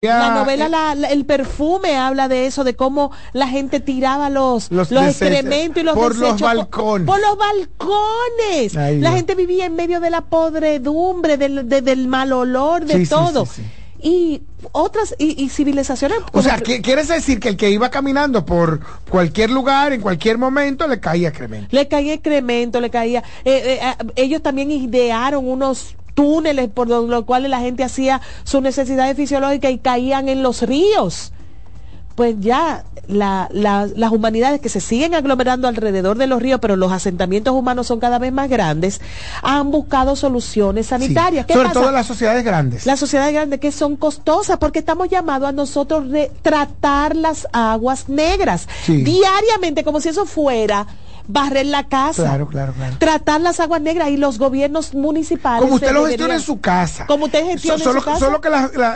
La novela, el perfume habla de eso, de cómo la gente tiraba los, los, excrementos y los por los balcones. Por, los balcones. la gente vivía en medio de la podredumbre, del, del mal olor, de todo. Y otras y, civilizaciones. O sea, ¿quieres decir que el que iba caminando por cualquier lugar, en cualquier momento, le caía excremento? Le caía excremento, le caía. Eh, eh, ellos también idearon unos túneles por los cuales la gente hacía sus necesidades fisiológicas y caían en los ríos. Pues ya las humanidades que se siguen aglomerando alrededor de los ríos, pero los asentamientos humanos son cada vez más grandes, han buscado soluciones sanitarias. Sobre todo las sociedades grandes. Las sociedades grandes que son costosas porque estamos llamados a nosotros de tratar las aguas negras diariamente como si eso fuera barrer la casa, claro, claro, claro. tratar las aguas negras y los gobiernos municipales. Como usted lo gestiona en su casa. Como usted gestiona solo, en su casa. Solo que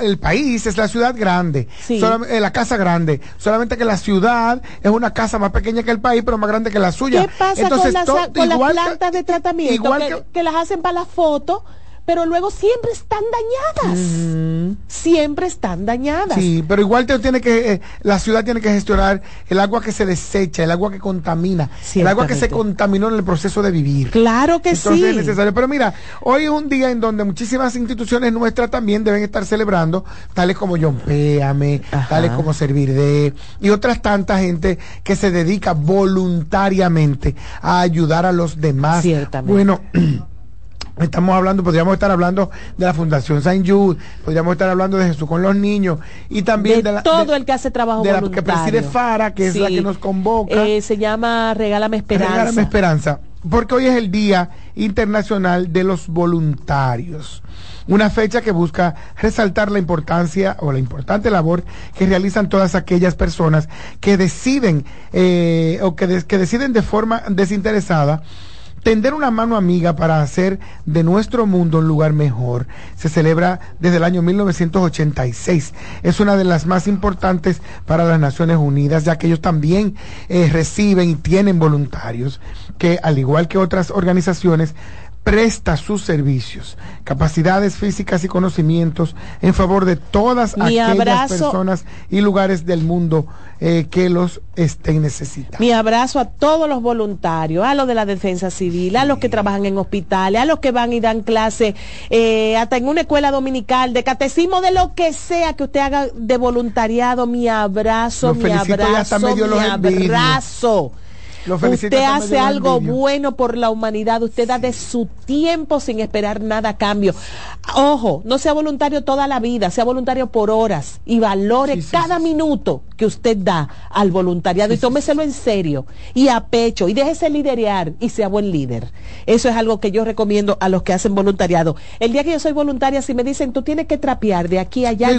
el país es la ciudad grande, eh, la casa grande. Solamente que la ciudad es una casa más pequeña que el país, pero más grande que la suya. ¿Qué pasa con, las, plantas de tratamiento igual que, que las hacen para la foto? Pero luego siempre están dañadas. Siempre están dañadas. Sí, pero igual te tiene que, eh, la ciudad tiene que gestionar el agua que se desecha, el agua que contamina, el agua que se contaminó en el proceso de vivir. Claro que sí. Es necesario. Pero mira, hoy es un día en donde muchísimas instituciones nuestras también deben estar celebrando, tales como John Péame, tales como Servir de, y otras tantas gente que se dedica voluntariamente a ayudar a los demás. Ciertamente. Bueno. Estamos hablando, podríamos estar hablando de la Fundación Saint Jude, podríamos estar hablando de Jesús con los niños y también de, todo el que hace trabajo de la que preside Fara, que es la que nos convoca. Eh, se llama Regálame Esperanza. Regálame Esperanza, porque hoy es el Día Internacional de los Voluntarios. Una fecha que busca resaltar la importancia o la importante labor que realizan todas aquellas personas que deciden eh, o que, que deciden de forma desinteresada Tender una mano amiga para hacer de nuestro mundo un lugar mejor se celebra desde el año 1986. Es una de las más importantes para las Naciones Unidas, ya que ellos también eh, reciben y tienen voluntarios que, al igual que otras organizaciones, presta sus servicios, capacidades físicas y conocimientos en favor de todas aquellas personas y lugares del mundo eh, que los estén necesitando. Mi abrazo a todos los voluntarios, a los de la defensa civil, a los que trabajan en hospitales, a los que van y dan clase, eh, hasta en una escuela dominical, de catecismo, de lo que sea que usted haga de voluntariado. Mi abrazo, mi abrazo, mi abrazo usted hace algo bueno por la humanidad, usted da de su tiempo sin esperar nada a cambio. Ojo, no sea voluntario toda la vida, sea voluntario por horas y valore cada minuto que usted da al voluntariado y tómeselo en serio y a pecho y déjese liderear y sea buen líder. Eso es algo que yo recomiendo a los que hacen voluntariado. El día que yo soy voluntaria, si me dicen, tú tienes que trapear de aquí a allá,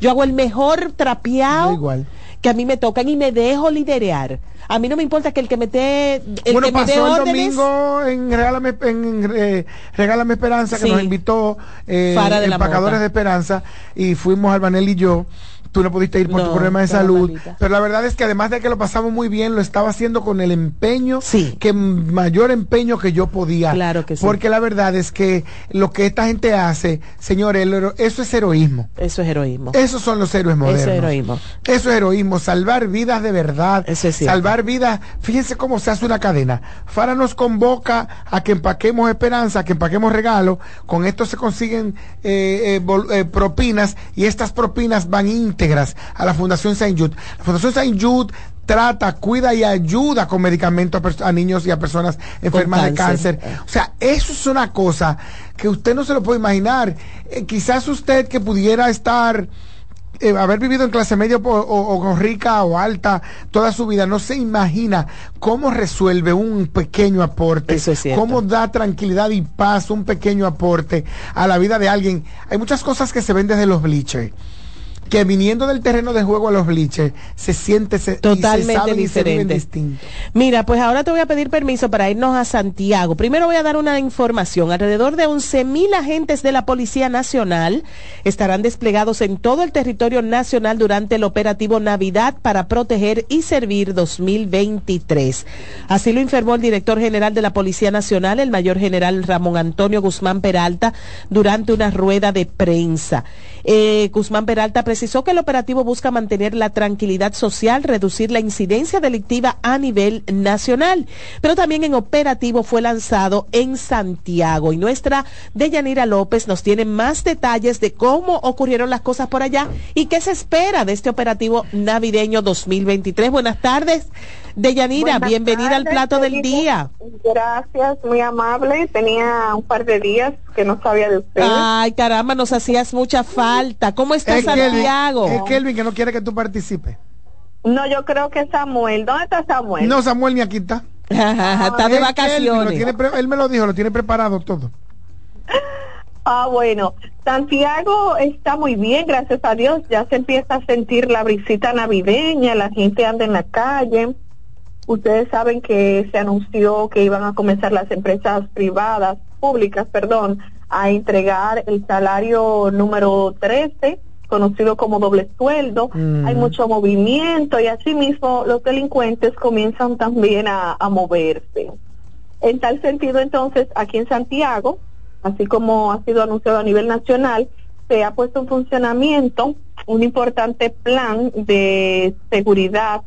yo, hago el mejor trapeado. igual que a mí me tocan y me dejo liderear. A mí no me importa que el que me dé el bueno, pasó el domingo en Regálame, en, eh, Regálame Esperanza, que nos invitó eh, Empacadores de Esperanza, y fuimos Albanel y yo tú no pudiste ir por tu problema de salud. Pero la verdad es que además de que lo pasamos muy bien, lo estaba haciendo con el empeño, que mayor empeño que yo podía. Claro que sí. Porque la verdad es que lo que esta gente hace, señores, eso es heroísmo. Eso es heroísmo. Esos son los héroes modernos. Eso es heroísmo. Eso es heroísmo, salvar vidas de verdad. Eso es salvar vidas. Fíjense cómo se hace una cadena. Fara nos convoca a que empaquemos esperanza, a que empaquemos regalo. Con esto se consiguen eh, eh, eh, propinas y estas propinas van íntegras a la Fundación Saint Jude. La Fundación Saint Jude trata, cuida y ayuda con medicamentos a, niños y a personas enfermas de cáncer. O sea, eso es una cosa que usted no se lo puede imaginar. Eh, quizás usted que pudiera estar... Eh, haber vivido en clase media o, rica o alta toda su vida, no se imagina cómo resuelve un pequeño aporte, cómo da tranquilidad y paz un pequeño aporte a la vida de alguien. Hay muchas cosas que se ven desde los bleachers que viniendo del terreno de juego a los bleachers se siente totalmente diferente. Mira, pues ahora te voy a pedir permiso para irnos a Santiago. Primero voy a dar una información. Alrededor de 11.000 agentes de la Policía Nacional estarán desplegados en todo el territorio nacional durante el operativo Navidad para proteger y servir 2023. Así lo informó el director general de la Policía Nacional, el mayor general Ramón Antonio Guzmán Peralta, durante una rueda de prensa. Eh, Guzmán Peralta presentó precisó que el operativo busca mantener la tranquilidad social, reducir la incidencia delictiva a nivel nacional. Pero también en operativo fue lanzado en Santiago. Y nuestra Deyanira López nos tiene más detalles de cómo ocurrieron las cosas por allá y qué se espera de este operativo navideño 2023. Buenas tardes. Deyanira, bienvenida al plato del día. Gracias, muy amable. Tenía un par de días que no sabía de usted. Ay, caramba, nos hacías mucha falta. ¿Cómo está Santiago? es Kelvin que no quiere que tú participes. No, yo creo que Samuel. ¿Dónde está Samuel? No, Samuel ni aquí está. está de vacaciones. él me lo dijo, lo tiene preparado todo. Ah, bueno, Santiago está muy bien, gracias a Dios. Ya se empieza a sentir la visita navideña, la gente anda en la calle. Ustedes saben que se anunció que iban a comenzar las empresas privadas, públicas, perdón, a entregar el salario número 13, conocido como doble sueldo. Mm. Hay mucho movimiento y asimismo los delincuentes comienzan también a, a moverse. En tal sentido, entonces, aquí en Santiago, así como ha sido anunciado a nivel nacional, se ha puesto en funcionamiento un importante plan de seguridad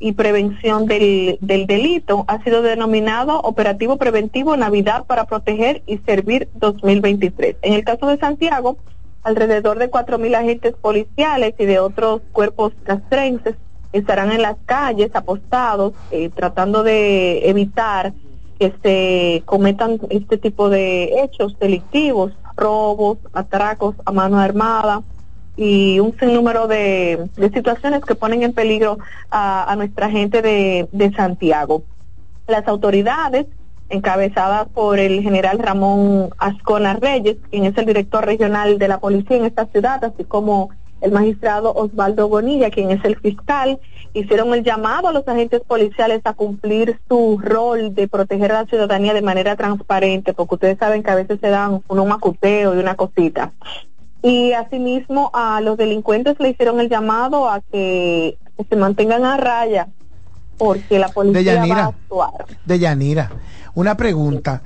y prevención del, del delito ha sido denominado Operativo Preventivo Navidad para Proteger y Servir 2023. En el caso de Santiago, alrededor de 4.000 agentes policiales y de otros cuerpos castrenses estarán en las calles apostados eh, tratando de evitar que se cometan este tipo de hechos delictivos, robos, atracos a mano armada, y un sinnúmero de, de situaciones que ponen en peligro a, nuestra gente de, de Santiago. Las autoridades encabezadas por el general Ramón Ascona Reyes, quien es el director regional de la policía en esta ciudad, así como el magistrado Osvaldo Bonilla, quien es el fiscal, hicieron el llamado a los agentes policiales a cumplir su rol de proteger a la ciudadanía de manera transparente, porque ustedes saben que a veces se dan un macuteo y una cosita. Y asimismo a los delincuentes le hicieron el llamado a que, se mantengan a raya porque la policía va a actuar. De Yanira, una pregunta.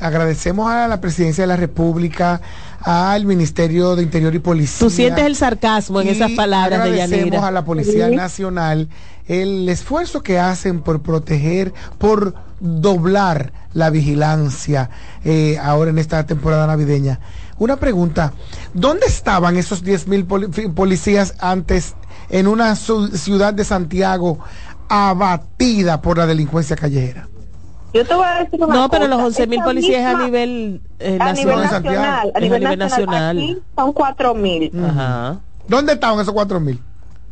agradecemos a la Presidencia de la República, al Ministerio de Interior y Policía. Tú sientes el sarcasmo en esas palabras de Yanira. Agradecemos a la Policía Nacional el esfuerzo que hacen por proteger, por doblar la vigilancia eh, ahora en esta temporada navideña. Una pregunta, ¿dónde estaban esos 10 mil policías antes en una ciudad de Santiago abatida por la delincuencia callejera? Yo te voy a decir una No, pero los 11 mil policías a nivel, eh, a nivel nacional. A nivel, nacional. Aquí son 4 mil. ¿Dónde estaban esos 4 mil?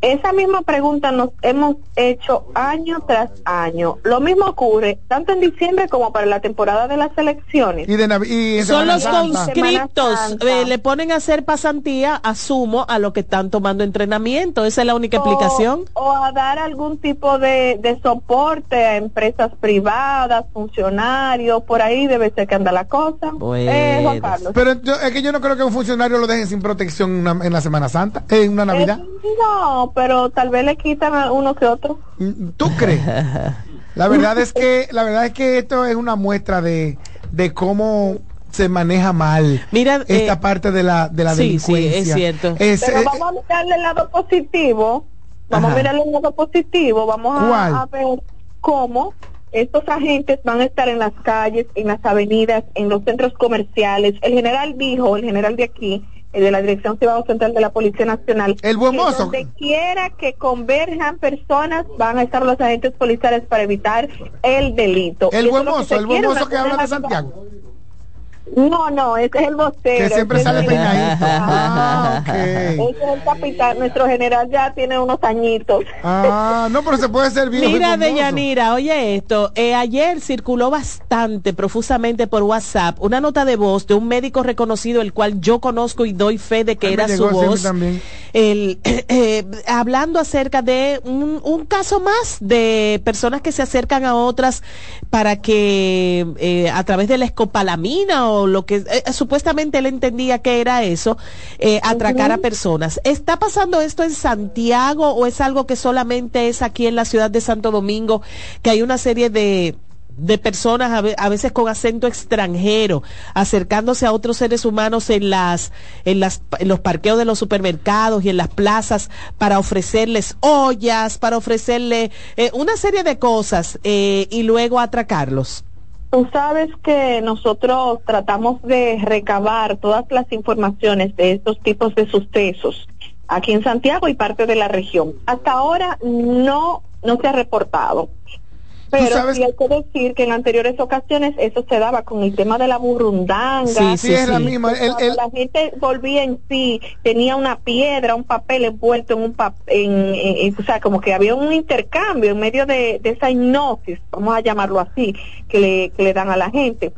Esa misma pregunta nos hemos hecho año tras año. Lo mismo ocurre tanto en diciembre como para la temporada de las elecciones. Y Son los conscriptos, eh, le ponen a hacer pasantía, asumo, a lo que están tomando entrenamiento. Esa es la única explicación. O a dar algún tipo de, soporte a empresas privadas, funcionarios, por ahí debe ser que anda la cosa. Eh, Pero es que yo no creo que un funcionario lo dejen sin protección en la Semana Santa, en una Navidad. Eh, no, pero tal vez le quitan a uno que otro. Mm, ¿Tú crees? La verdad es que la verdad es que esto es una muestra de, de cómo se maneja mal Mira, esta eh, parte de la de la delincuencia. Sí, es cierto. pero eh, vamos a mirarle el lado positivo. Vamos a mirarle el lado positivo. Vamos a, a ver cómo estos agentes van a estar en las calles, en las avenidas, en los centros comerciales. El general dijo, el general de aquí, de la Dirección Civil Central de la Policía Nacional. El buen mozo. Donde quiera que converjan personas, van a estar los agentes policiales para evitar el delito. El buen mozo, el buen mozo que habla de Santiago. No, no, ese es el vocero. Que siempre sale peinadito. Ah, Ese es el capitán. Nuestro general ya tiene unos añitos. Ah, no, pero se puede servir. Mira, Deyanira, oye esto. Eh, ayer circuló bastante profusamente por WhatsApp una nota de voz de un médico reconocido, el cual yo conozco y doy fe de que era su voz. El, eh, hablando acerca de un, un, caso más de personas que se acercan a otras para que eh, a través de la escopalamina o lo que eh, supuestamente él entendía que era eso, eh, atracar a personas. ¿Está pasando esto en Santiago o es algo que solamente es aquí en la ciudad de Santo Domingo, que hay una serie de de personas a, veces con acento extranjero acercándose a otros seres humanos en las en las en los parqueos de los supermercados y en las plazas para ofrecerles ollas para ofrecerle eh, una serie de cosas eh, y luego atracarlos Tú sabes que nosotros tratamos de recabar todas las informaciones de estos tipos de sucesos aquí en Santiago y parte de la región. Hasta ahora no, no se ha reportado. Pero sí hay que decir que en anteriores ocasiones eso se daba con el tema de la burundanga. Sí, sí, es la misma. La gente volvía en sí, tenía una piedra, un papel envuelto en un papel, en, o sea, como que había un intercambio en medio de, esa hipnosis, vamos a llamarlo así, que le, que le dan a la gente.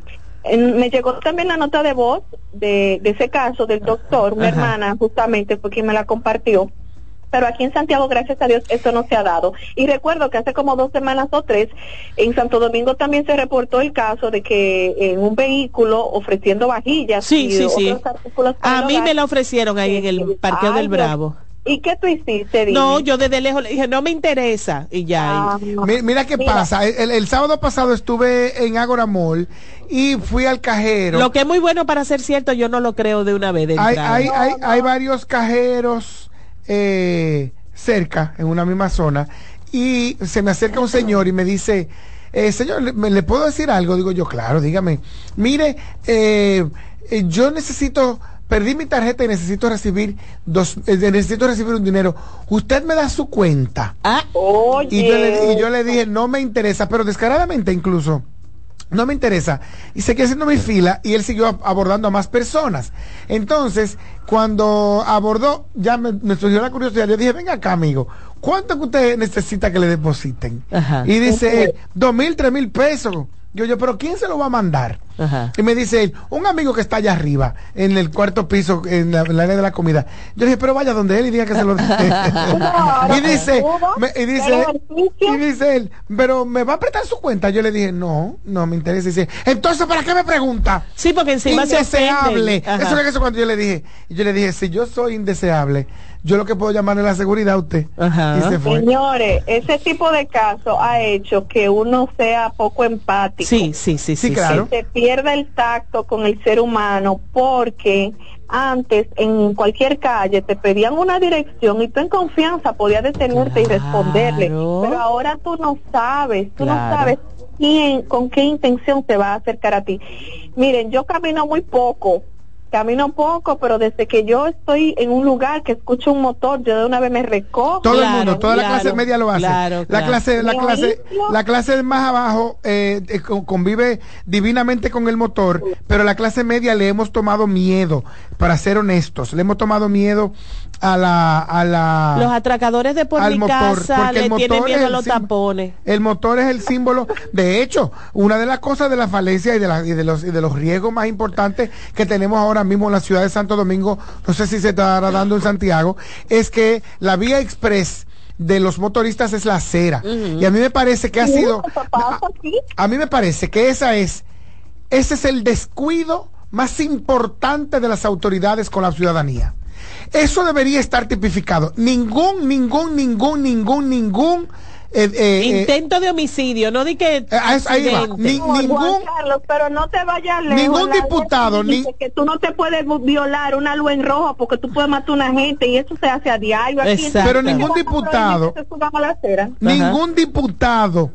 me llegó también la nota de voz de, de ese caso del doctor, una hermana justamente fue quien me la compartió pero aquí en Santiago, gracias a Dios, eso no se ha dado. Y recuerdo que hace como dos semanas o tres, en Santo Domingo también se reportó el caso de que en un vehículo ofreciendo vajillas sí, y sí, otros artículos A mí me la ofrecieron ahí en el Parqueo del Bravo. ¿Y qué tú hiciste? No, yo desde lejos le dije, no me interesa. Y ya. Ah, mira, qué pasa. El, sábado pasado estuve en Agora Mall y fui al cajero. Lo que es muy bueno para ser cierto, yo no lo creo de una vez. hay, hay, hay, hay varios cajeros eh, cerca, en una misma zona, y se me acerca un señor y me dice, eh, señor, ¿le, puedo decir algo? Digo yo, claro, dígame. Mire, eh, eh, yo necesito, perdí mi tarjeta y necesito recibir dos, necesito recibir un dinero. ¿Usted me da su cuenta? Ah, y yo le dije, no me interesa, pero descaradamente incluso no me interesa. Y seguí haciendo mi fila y él siguió abordando a más personas. Entonces, cuando abordó, ya me, surgió la curiosidad. Yo dije, venga acá, amigo, ¿cuánto que usted necesita que le depositen? Y dice, dos mil, tres mil pesos. Yo, yo, pero ¿quién se lo va a mandar? Y me dice él, un amigo que está allá arriba, en el cuarto piso, en la, área de la comida. Yo dije, pero vaya donde él y diga que se lo... y dice, y dice, y dice él, pero ¿me va a apretar su cuenta? Yo le dije, no, no me interesa. Y dice, entonces, ¿para qué me pregunta? Sí, porque encima indeseable. Se Eso es eso cuando yo le dije, yo le dije, si yo soy indeseable, yo lo que puedo llamarle la seguridad a usted. Señores, ese tipo de caso ha hecho que uno sea poco empático. Sí, sí, sí, sí, claro. se pierda el tacto con el ser humano porque antes en cualquier calle te pedían una dirección y tú en confianza podías detenerte y responderle, pero ahora tú no sabes, tú no sabes quién, con qué intención te va a acercar a ti. Miren, yo camino muy poco camino poco, pero desde que yo estoy en un lugar que escucho un motor, yo de una vez me recojo. Todo el mundo, toda la clase media lo hace. la clase, la clase, la clase más abajo eh, eh convive divinamente con el motor, pero la clase media le hemos tomado miedo, para ser honestos, le hemos tomado miedo a la, a la los atracadores de por mi casa le tienen miedo a los tapones. El motor es el símbolo. De hecho, una de las cosas de la falencia y de, la, y de los y de los riesgos más importantes que tenemos ahora mismo en la ciudad de Santo Domingo, no sé si se estará dando en Santiago, es que la vía express de los motoristas es la acera. Y a mí me parece que ha sido... A, mí me parece que esa es, ese es el descuido más importante de las autoridades con la ciudadanía. Eso debería estar tipificado. Ningún, ningún, ningún, ningún, ningún eh, eh, Intento de homicidio, no di que. ahí va. ningún. pero no te vayas lejos. Ningún diputado. Ni, que tú no te puedes violar una luz en rojo porque tú puedes matar a una gente y eso se hace a diario. Aquí pero ningún diputado. Ningún diputado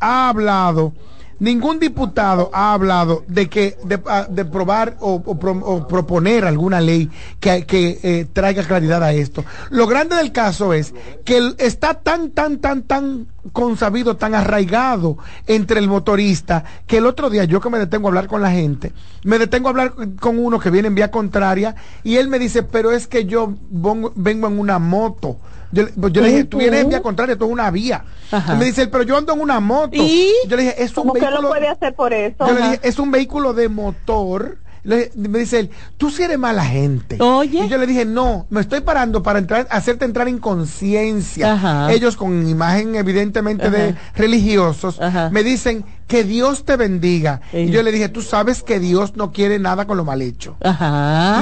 ha hablado ningún diputado ha hablado de que de, ah, probar o, proponer alguna ley que, que eh, traiga claridad a esto. Lo grande del caso es que está tan, tan, tan, tan consabido, tan arraigado entre el motorista, que el otro día yo que me detengo a hablar con la gente, me detengo a hablar con uno que viene en vía contraria y él me dice, pero es que yo vengo en una moto. Yo, le dije, tú vienes en vía contraria, esto es una vía. me dice, pero yo ando en una moto. ¿Y? Yo le dije, es un vehículo. lo puede hacer por eso? Yo le dije, es un vehículo de motor me dice él, tú sí eres mala gente. Oye. Y yo le dije, no, me estoy parando para entrar, hacerte entrar en conciencia. Ellos con imagen evidentemente de religiosos me dicen que Dios te bendiga. Y yo le dije, tú sabes que Dios no quiere nada con lo mal hecho.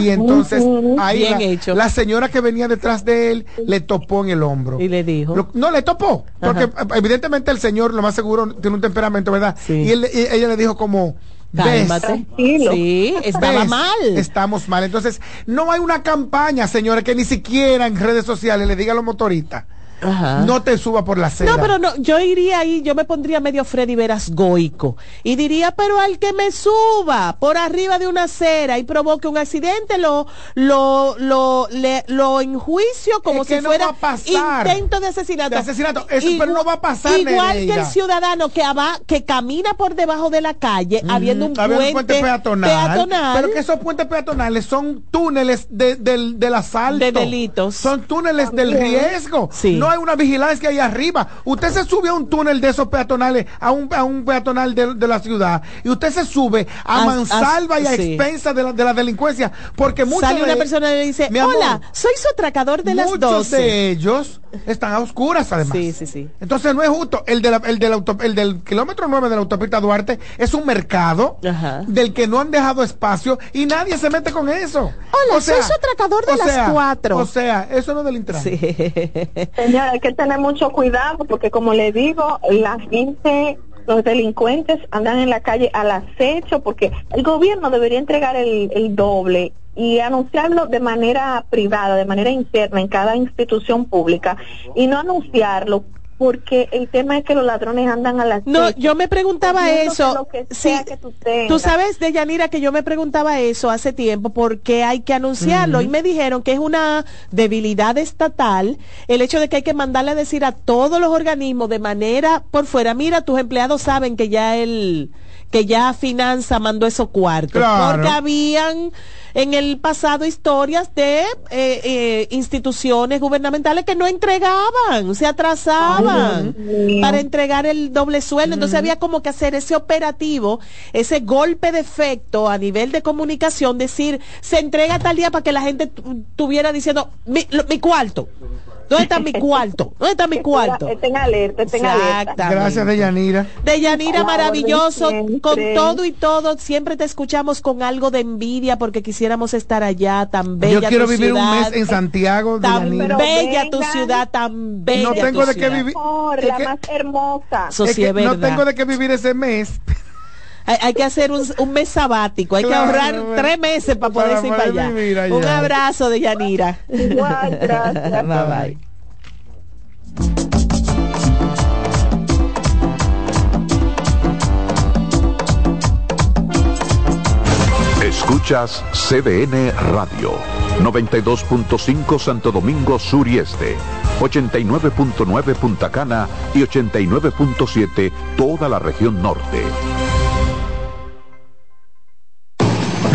Y entonces ahí la, la, señora que venía detrás de él le topó en el hombro. Y le dijo. no, le topó. Porque evidentemente el señor, lo más seguro, tiene un temperamento, ¿verdad? Y, él, y ella le dijo como Cálmate. Sí, estaba mal. Estamos mal. Entonces, no hay una campaña, señores, que ni siquiera en redes sociales le diga a los motoristas no te suba por la acera. No, pero no, yo iría ahí, yo me pondría medio Freddy Veras goico y diría, pero al que me suba por arriba de una acera y provoque un accidente, lo lo lo le, lo enjuicio como si fuera intento de asesinato. De asesinato, eso pero no va a pasar. Igual que el ciudadano que que camina por debajo de la calle habiendo un puente, peatonal, Pero que esos puentes peatonales son túneles de, del, del asalto. De delitos. Son túneles del riesgo. Sí hay una vigilancia ahí arriba. Usted se sube a un túnel de esos peatonales, a un, a un peatonal de, la ciudad, y usted se sube a, mansalva y a expensa de la, de la delincuencia, porque muchos Sale una persona y le dice, hola, soy su atracador de las 12. Muchos de ellos están a oscuras además. Sí, sí, sí. Entonces no es justo. El, de el, del, el del kilómetro 9 de la autopista Duarte es un mercado del que no han dejado espacio y nadie se mete con eso. Hola, soy su atracador de las 4. O sea, eso no es del intran. Sí. Hay que tener mucho cuidado porque como le digo, la gente, los delincuentes andan en la calle al acecho porque el gobierno debería entregar el, el doble y anunciarlo de manera privada, de manera interna en cada institución pública y no anunciarlo porque el tema es que los ladrones andan a las No, yo me preguntaba eso. sí, tú, sabes de Yanira que yo me preguntaba eso hace tiempo porque hay que anunciarlo y me dijeron que es una debilidad estatal el hecho de que hay que mandarle a decir a todos los organismos de manera por fuera, mira, tus empleados saben que ya el que ya Finanza mandó esos cuartos porque habían en el pasado historias de eh, eh, instituciones gubernamentales que no entregaban, se atrasaban para entregar el doble sueldo. Entonces había como que hacer ese operativo, ese golpe de efecto a nivel de comunicación, decir, se entrega tal día para que la gente tuviera diciendo, mi, mi cuarto. ¿Dónde está mi cuarto? ¿Dónde está mi cuarto? Estén alerta, estén alerta. Gracias, Deyanira. Deyanira, maravilloso. Con todo y todo, siempre te escuchamos con algo de envidia porque quisiéramos estar allá, tan bella Yo quiero vivir un mes en Santiago, Tan bella tu ciudad, tan bella No tengo de qué vivir. La más hermosa. no tengo de qué vivir ese mes. Hay, que hacer un, mes sabático, hay que ahorrar tres meses para poder ir para allá. Un abrazo de Yanira. Igual, gracias. bye bye. Escuchas CDN Radio, 92.5 Santo Domingo Sur y Este, 89.9 Punta Cana y 89.7 toda la región norte.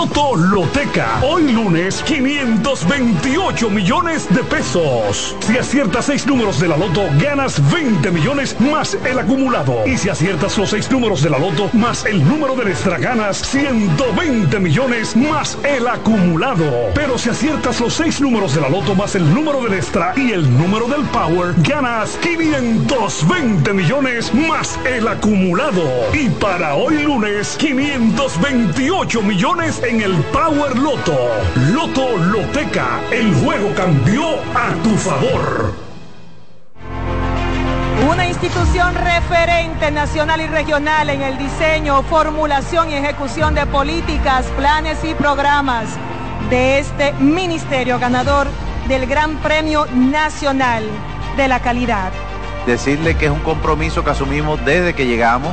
Loto Loteca. Hoy lunes, 528 millones de pesos. Si aciertas seis números de la Loto, ganas 20 millones más el acumulado. Y si aciertas los seis números de la Loto más el número de extra, ganas 120 millones más el acumulado. Pero si aciertas los seis números de la Loto más el número del extra y el número del Power, ganas 520 millones más el acumulado. Y para hoy lunes, 528 millones en el Power Loto. Loto Loteca, el juego cambió a tu favor. Una institución referente nacional y regional en el diseño, formulación y ejecución de políticas, planes y programas de este ministerio ganador del Gran Premio Nacional de la Calidad. Decirle que es un compromiso que asumimos desde que llegamos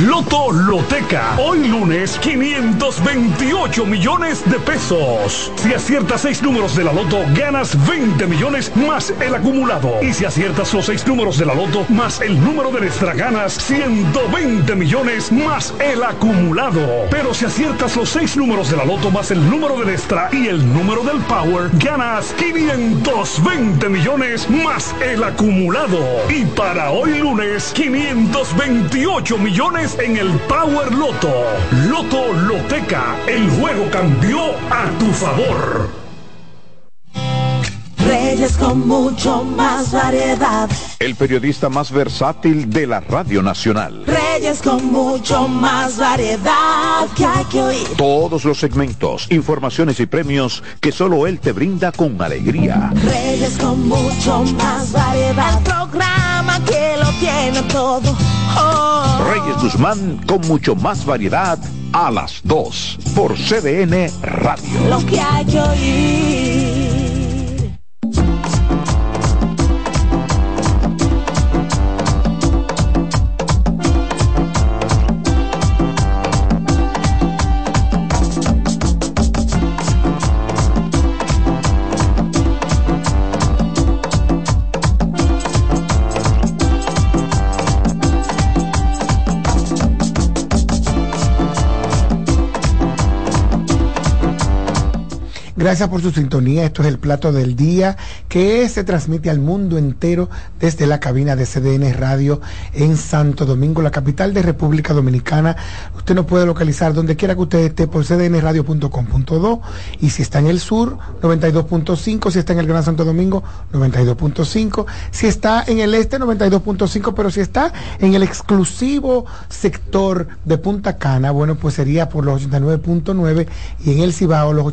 Loto Loteca. Hoy lunes, 528 millones de pesos. Si aciertas seis números de la Loto, ganas 20 millones más el acumulado. Y si aciertas los seis números de la Loto más el número de extra, ganas 120 millones más el acumulado. Pero si aciertas los seis números de la Loto más el número del extra y el número del Power, ganas 520 millones más el acumulado. Y para hoy lunes, 528 millones en el Power Loto. Loto Loteca, el juego cambió a tu favor. Reyes con mucho más variedad. El periodista más versátil de la Radio Nacional. Reyes con mucho más variedad que hay que oír. Todos los segmentos, informaciones y premios que solo él te brinda con alegría. Reyes con mucho más variedad. El programa que lo tiene todo. Oh. Reyes Guzmán con mucho más variedad a las 2 por CDN Radio. Lo que hay Gracias por su sintonía. Esto es el plato del día que se transmite al mundo entero desde la cabina de CDN Radio en Santo Domingo, la capital de República Dominicana. Usted nos puede localizar donde quiera que usted esté por cdnradio.com.do y si está en el sur, 92.5, si está en el Gran Santo Domingo, 92.5, si está en el este, 92.5, pero si está en el exclusivo sector de Punta Cana, bueno, pues sería por los 89.9 y en el Cibao los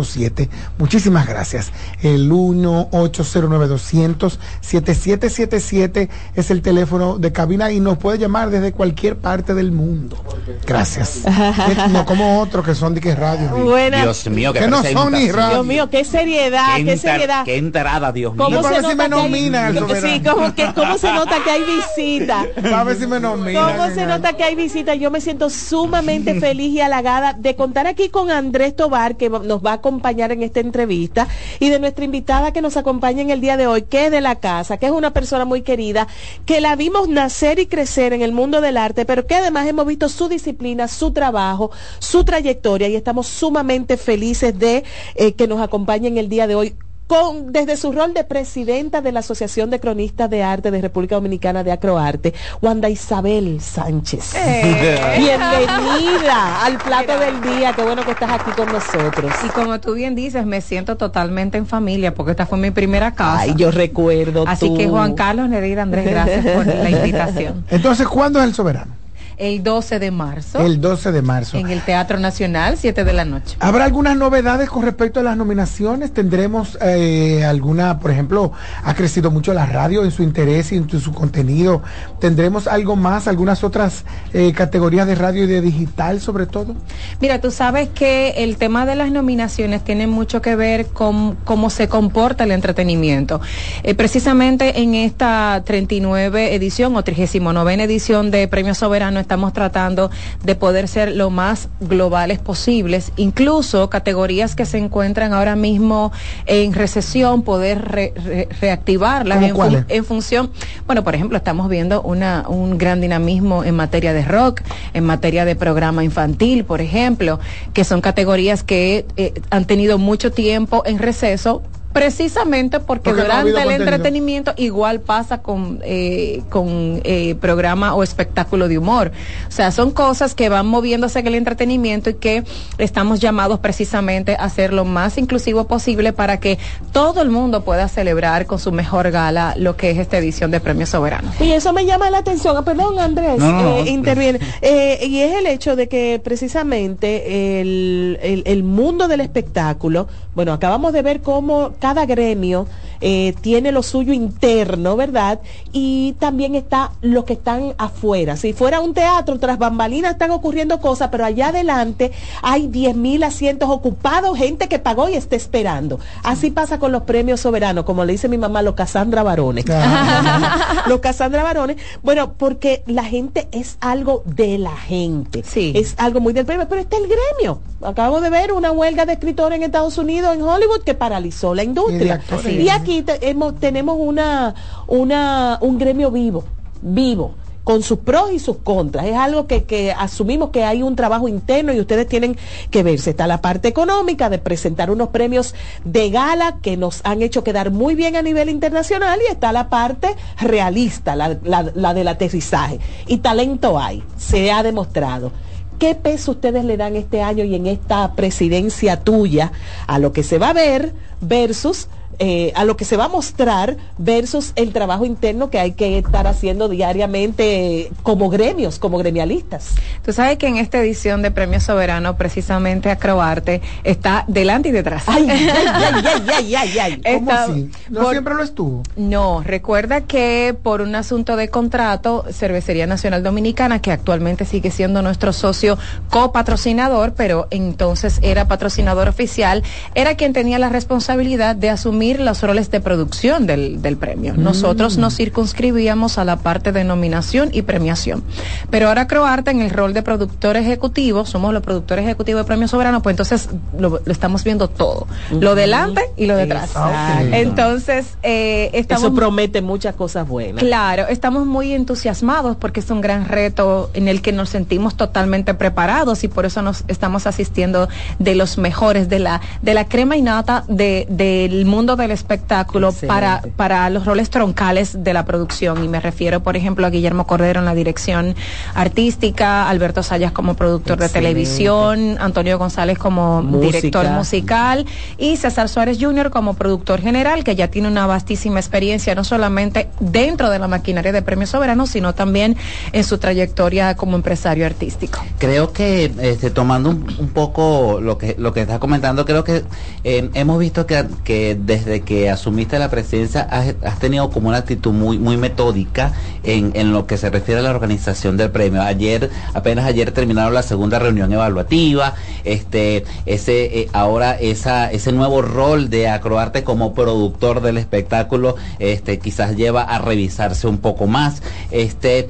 89.7. Muchísimas gracias. El 1-809-200-7777 es el teléfono de cabina y nos puede llamar desde cualquier parte del mundo. Gracias. no como otros que son de que radio. Buenas. Dios mío, Que no son ni radio. Dios mío, qué seriedad, Qué, seriedad. qué enterada, Dios mío. ¿Cómo se si nota me hay- Sí, como que, ¿cómo se nota que hay visita? A ver si me nominan. ¿Cómo se nota que hay visita? Yo me siento sumamente feliz y halagada de contar aquí con Andrés Tobar, que nos va a acompañar en esta entrevista, y de nuestra invitada que nos acompaña en el día de hoy, que es de la casa, que es una persona muy querida, que la vimos nacer y crecer en el mundo del arte, pero que además hemos visto su disciplina, su trabajo, su trayectoria, y estamos sumamente felices de eh, que nos acompañe en el día de hoy con, desde su rol de presidenta de la Asociación de Cronistas de Arte de República Dominicana de Acroarte, Wanda Isabel Sánchez. Bienvenida al plato del día, qué bueno que estás aquí con nosotros. Y como tú bien dices, me siento totalmente en familia porque esta fue mi primera casa. Ay, yo recuerdo Así tú. que Juan Carlos, Nerida, Andrés, gracias por la invitación. Entonces, ¿cuándo es el soberano? El 12 de marzo El 12 de marzo. en el Teatro Nacional, 7 de la noche. ¿Habrá algunas novedades con respecto a las nominaciones? ¿Tendremos eh, alguna, por ejemplo, ha crecido mucho la radio en su interés y en su contenido? ¿Tendremos algo más, algunas otras eh, categorías de radio y de digital sobre todo? Mira, tú sabes que el tema de las nominaciones tiene mucho que ver con cómo se comporta el entretenimiento. Eh, precisamente en esta 39 edición o 39 edición de Premio Soberano estamos tratando de poder ser lo más globales posibles, incluso categorías que se encuentran ahora mismo en recesión, poder re- re- reactivarlas ¿Cómo en, fun- en función, bueno, por ejemplo, estamos viendo una, un gran dinamismo en materia de rock, en materia de programa infantil, por ejemplo, que son categorías que eh, han tenido mucho tiempo en receso Precisamente porque, durante el contenido. entretenimiento igual pasa con, eh, con eh, programa o espectáculo de humor. O sea, son cosas que van moviéndose en el entretenimiento y que estamos llamados precisamente a hacer lo más inclusivo posible para que todo el mundo pueda celebrar con su mejor gala lo que es esta edición de Premio Soberano. Y eso me llama la atención. Ah, Perdón, Andrés, No, no, no. eh, interviene. Eh, y es el hecho de que precisamente el, el- el mundo del espectáculo, bueno, acabamos de ver cómo cada gremio eh, tiene lo suyo interno, ¿verdad? Y también está los que están afuera. Si fuera un teatro, tras bambalinas están ocurriendo cosas, pero allá adelante hay 10 mil asientos ocupados, gente que pagó y está esperando. Así pasa con los premios soberanos, como le dice mi mamá, los Casandra varones. los Casandra varones, bueno, porque la gente es algo de la gente. Sí. Es algo muy del premio, pero está el gremio. Acabo de ver una huelga de escritores en Estados Unidos, en Hollywood, que paralizó la industria. actores. Y aquí te- hemos- tenemos una, una, un gremio vivo, vivo con sus pros y sus contras. Es algo que, que asumimos que hay un trabajo interno y ustedes tienen que verse. Está la parte económica de presentar unos premios de gala que nos han hecho quedar muy bien a nivel internacional y está la parte realista, la, la- la del aterrizaje. Y talento hay, se ha demostrado. ¿Qué peso ustedes le dan este año y en esta presidencia tuya a lo que se va a ver versus eh, a lo que se va a mostrar versus el trabajo interno que hay que estar haciendo diariamente eh, como gremios, como gremialistas? Tú sabes que en esta edición de Premio Soberano, precisamente Acroarte está delante y detrás. Ay, ay, ay, ay, ay, ay, ay. ¿Cómo Está- así? No por- siempre lo estuvo. No, recuerda que por un asunto de contrato, Cervecería Nacional Dominicana, que actualmente sigue siendo nuestro socio copatrocinador, pero entonces era patrocinador oficial, era quien tenía la responsabilidad de asumir los roles de producción del, del premio. Nosotros nos circunscribíamos a la parte de nominación y premiación. Pero ahora Croarte en el rol de productor ejecutivo, somos los productores ejecutivos de Premio Soberano, pues entonces lo, lo estamos viendo todo, lo delante y lo detrás. Exacto. Entonces, eh, estamos Eso promete muchas cosas buenas. Claro, estamos muy entusiasmados porque es un gran reto en el que nos sentimos totalmente preparados y por eso nos estamos asistiendo de los mejores, de la, de la crema y nata de- del mundo del espectáculo Excelente. para, para los roles troncales de la producción. Y me refiero, por ejemplo, a Guillermo Cordero en la dirección artística, Alberto Sayas como productor de televisión, Antonio González como Música. director musical y César Suárez Jr. como productor general, que ya tiene una vastísima experiencia, no solamente dentro de la maquinaria de Premio Soberano, sino también en su trayectoria como empresario artístico. Creo que este, tomando un, un poco lo que lo que estás comentando, creo que eh, hemos visto que, que desde que asumiste la presidencia has, has tenido como una actitud muy muy metódica en, en lo que se refiere a la organización del premio. Ayer, apenas ayer terminaron la segunda reunión evaluativa, este, ese eh, ahora esa ese nuevo rol de Acroarte como productor del espectáculo, este, quizás lleva a revisarse un poco más. Este,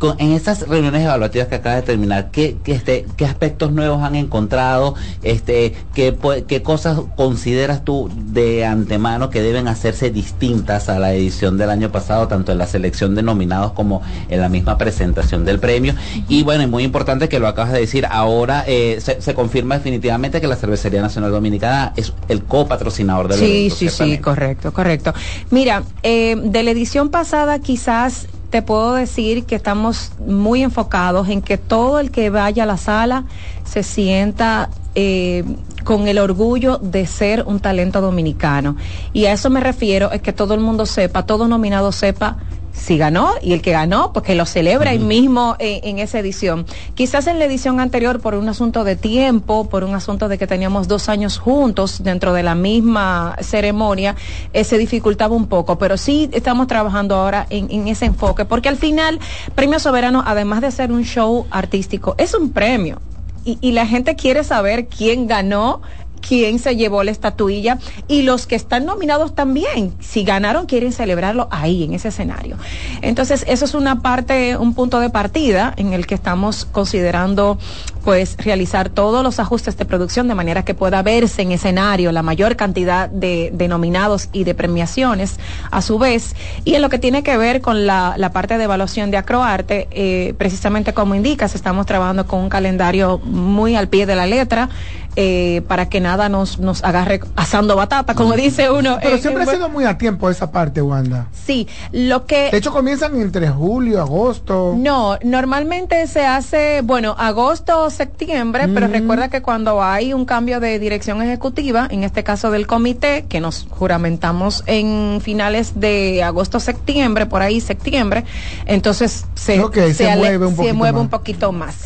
con- en esas reuniones evaluativas que acaba de terminar, ¿qué, qué, este, qué aspectos nuevos han encontrado? Este, ¿qué, ¿Qué cosas consideras tú de antemano que deben hacerse distintas a la edición del año pasado, tanto en la selección de nominados como en la misma presentación del premio? Y bueno, y muy importante que lo acabas de decir, ahora eh, se, se confirma definitivamente que la Cervecería Nacional Dominicana es el copatrocinador del Sí, evento, sí, sí, ciertamente. correcto, correcto. Mira, eh, de la edición pasada quizás te puedo decir que estamos muy enfocados en que todo el que vaya a la sala se sienta eh, con el orgullo de ser un talento dominicano. Y a eso me refiero, es que todo el mundo sepa, todo nominado sepa si ganó y el que ganó, pues que lo celebra ahí mismo eh, en esa edición. Quizás en la edición anterior, por un asunto de tiempo, por un asunto de que teníamos dos años juntos dentro de la misma ceremonia, eh, se dificultaba un poco, pero sí estamos trabajando ahora en, en ese enfoque, porque al final, Premio Soberano, además de ser un show artístico, es un premio. Y, y la gente quiere saber quién ganó quién se llevó la estatuilla y los que están nominados también, si ganaron quieren celebrarlo ahí, en ese escenario. Entonces, eso es una parte, un punto de partida en el que estamos considerando pues realizar todos los ajustes de producción de manera que pueda verse en escenario la mayor cantidad de, de nominados y de premiaciones a su vez. Y en lo que tiene que ver con la, la parte de evaluación de Acroarte, eh, precisamente como indicas, estamos trabajando con un calendario muy al pie de la letra. eh, para que nada nos, nos agarre asando batata, como dice uno. Pero eh, siempre ha buen- sido muy a tiempo esa parte, Wanda. Sí, lo que... De hecho, comienzan entre julio, agosto. No, normalmente se hace, bueno, agosto septiembre, pero recuerda que cuando hay un cambio de dirección ejecutiva, en este caso del comité, que nos juramentamos en finales de agosto, septiembre, por ahí septiembre, entonces se, Ok, se mueve un se poquito mueve más. un poquito más.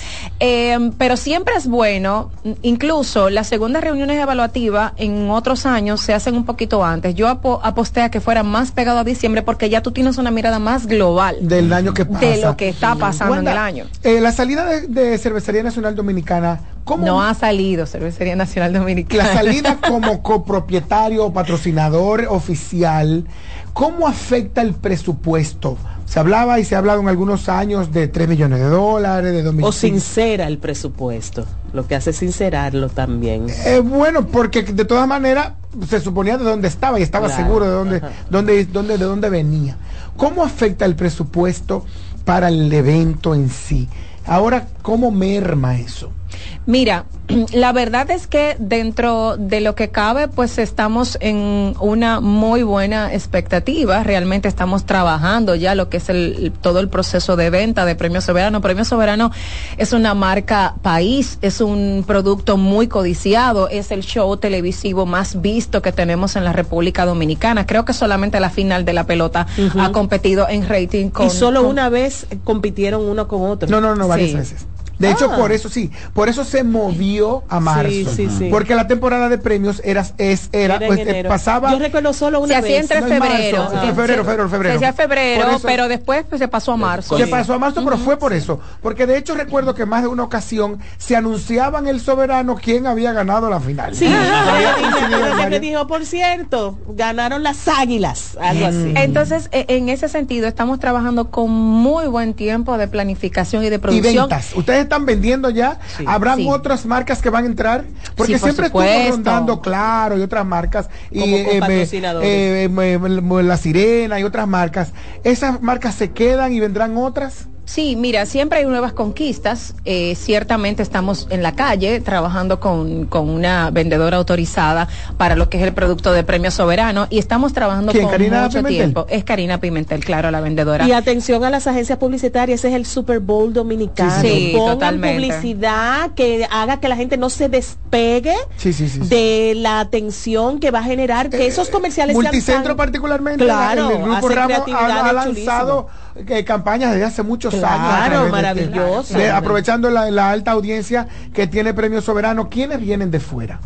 Eh, pero siempre es bueno, incluso las segundas reuniones evaluativas en otros años se hacen un poquito antes. Yo apo- aposté a que fuera más pegado a diciembre porque ya tú tienes una mirada más global Del año que pasa. de lo que está pasando Wanda, en el año. eh, la salida de, de Cervecería Nacional Dominicana, ¿cómo? No ha salido Cervecería Nacional Dominicana. La salida como copropietario o patrocinador oficial, ¿cómo afecta el presupuesto? Se hablaba y se ha hablado en algunos años de 3 millones de dólares, de 2 O sincera el presupuesto. Lo que hace es sincerarlo también. Eh, bueno, porque de todas maneras se suponía de dónde estaba y estaba Claro, seguro de dónde, ajá. dónde, dónde, de dónde venía. ¿Cómo afecta el presupuesto para el evento en sí? Ahora, ¿cómo merma eso? Mira, la verdad es que dentro de lo que cabe, pues estamos en una muy buena expectativa. Realmente estamos trabajando ya lo que es el, todo el proceso de venta de Premio Soberano. Premio Soberano es una marca país, es un producto muy codiciado, es el show televisivo más visto que tenemos en la República Dominicana. Creo que solamente la final de la pelota ha competido en rating con y solo con- una vez compitieron uno con otro. No, no, no, varias Sí. veces. De hecho, Ah. por eso sí, por eso se movió a marzo. Sí, sí, sí. Porque la temporada de premios era, es, era, Era en pues, eh, enero. pasaba. Yo recuerdo solo una se hacía vez. entre No, en marzo, febrero. entre Ah. febrero, febrero, febrero. Se hacía febrero, eso- pero después pues, se pasó a marzo. Se pasó a marzo, pero fue por eso. Porque de hecho recuerdo que más de una ocasión se anunciaba en el soberano quién había ganado la final. Sí, en varios- dijo, por cierto, ganaron las águilas, algo así. Entonces, e- en ese sentido, estamos trabajando con muy buen tiempo de planificación y de y producción. ventas. Ustedes están vendiendo ya. Sí. ¿Habrán Sí. otras marcas que van a entrar? Porque Sí, por siempre estuvo supuesto. rondando Claro y otras marcas. Y, eh, me- La Sirena y otras marcas. ¿Esas marcas se quedan y vendrán otras? Sí, mira, siempre hay nuevas conquistas. Eh, ciertamente estamos en la calle trabajando con, con una vendedora autorizada para lo que es el producto de Premio Soberano y estamos trabajando ¿Quién, con Karina mucho Pimentel? tiempo. Es Karina Pimentel, claro, la vendedora. Y atención a las agencias publicitarias, ese es el Super Bowl dominicano. Sí, Pongan totalmente. publicidad que haga que la gente no se despegue Sí, sí, sí. sí. de la atención que va a generar que esos comerciales sean Multicentro tan- particularmente, Claro, el, el grupo Ramos ha, ha lanzado eh, campañas desde hace muchos Claro, años. maravilloso. aprovechando la, la alta audiencia que tiene Premio Soberano, ¿quiénes vienen de fuera?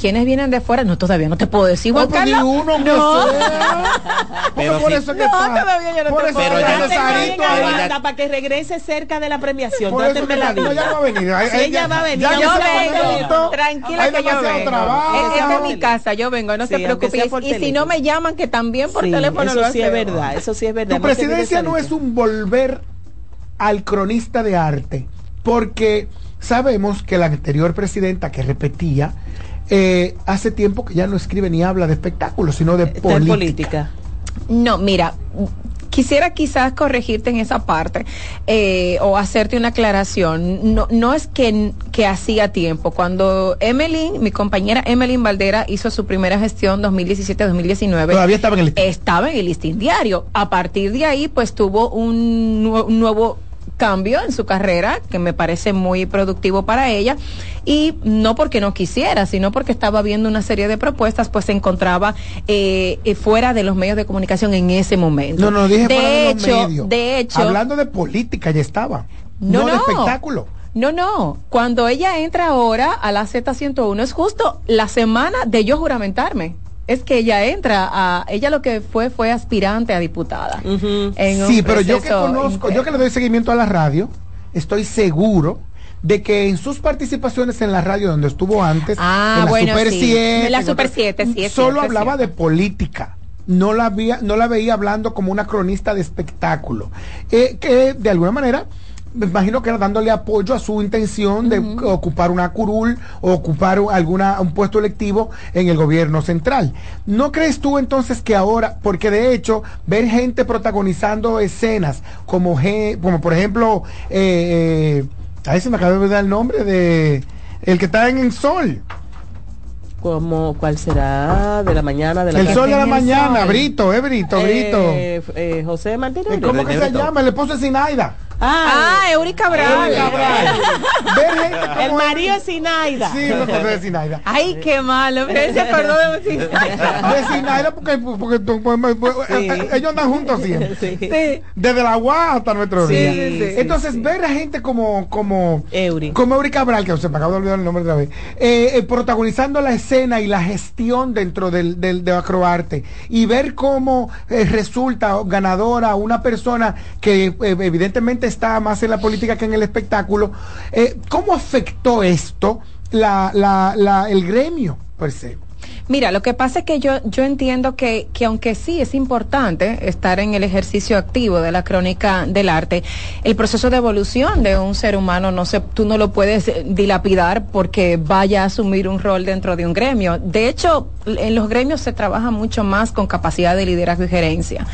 ¿Quiénes vienen de fuera? No, todavía no te puedo decir, Juan Oh, pues, Carlos. di uno, aunque no. Porque Pero por sí. eso que No, está- todavía yo no por te eso puedo que decir. Wanda para que regrese cerca de la premiación. Por eso que la no, ya no va a venir. Sí, ahí ella va a venir. ya Yo vengo, tranquila que yo vengo. trabajo. Es- Esta es mi casa, yo vengo, no Sí, se preocupe. Y, si no me llaman, que también por Sí, teléfono eso lo sí es verdad, eso sí es verdad. Tu presidencia no es un volver al cronista de arte, porque sabemos que la anterior presidenta que repetía, eh, hace tiempo que ya no escribe ni habla de espectáculos, sino de política. política. No, mira, quisiera quizás corregirte en esa parte eh, o hacerte una aclaración. No, no es que, que hacía tiempo. Cuando Emeline, mi compañera Emeline Valdera hizo su primera gestión 2017-2019, Todavía estaba en el listín. estaba en el listín diario. A partir de ahí, pues tuvo un, un nuevo cambio en su carrera que me parece muy productivo para ella y no porque no quisiera sino porque estaba viendo una serie de propuestas pues se encontraba eh, eh, fuera de los medios de comunicación en ese momento No, no, dije de fuera de hecho los medios. de hecho Hablando de política ya estaba. No, No, de no. espectáculo. no, no. Cuando ella entra ahora a la Z101 es justo la semana de yo juramentarme. Es que ella entra a, ella lo que fue fue aspirante a diputada. Sí, pero yo que conozco, interno. yo que le doy seguimiento a la radio, estoy seguro de que en sus participaciones en la radio donde estuvo antes, Ah, en la bueno, Super sí. 7, En la en Super otras- 7, sí, es solo cierto, hablaba cierto. de política. No la, veía, no la veía hablando como una cronista de espectáculo. Eh, que de alguna manera me imagino que era dándole apoyo a su intención de ocupar una curul o ocupar alguna, un puesto electivo en el gobierno central. ¿No crees tú entonces que ahora, porque de hecho, ver gente protagonizando escenas como, como por ejemplo, eh, eh, ahí se me acaba de olvidar el nombre de el que está en el sol. como cuál será de la mañana de la El tarde? sol de la mañana, sol. Brito, eh, Brito, Brito. Eh, eh, José Martínez. ¿Cómo que se llama? El esposo de Sinaida. Ah. Ver gente como El marido de Sinaida. Sí, el esposo de Sinaida. Ay, qué malo. Él se acordó de De Sinaida porque, porque, porque- porque- eh, eh, ellos andan juntos siempre. Sí. Desde la UA hasta nuestro Sí, día. sí, sí. Entonces, ver a gente como, como Eury. como Eury Cabral, que se me acaba de olvidar el nombre otra vez, eh, eh, protagonizando la escena y la gestión dentro del, del, de Acroarte y ver cómo eh, resulta ganadora una persona que eh, evidentemente está más en la política que en el espectáculo, eh, ¿cómo afectó esto el gremio per se? Mira, lo que pasa es que yo, yo entiendo que, que aunque sí es importante estar en el ejercicio activo de la crónica del arte, el proceso de evolución de un ser humano no se, tú no lo puedes dilapidar porque vaya a asumir un rol dentro de un gremio. De hecho, en los gremios se trabaja mucho más con capacidad de liderazgo y gerencia.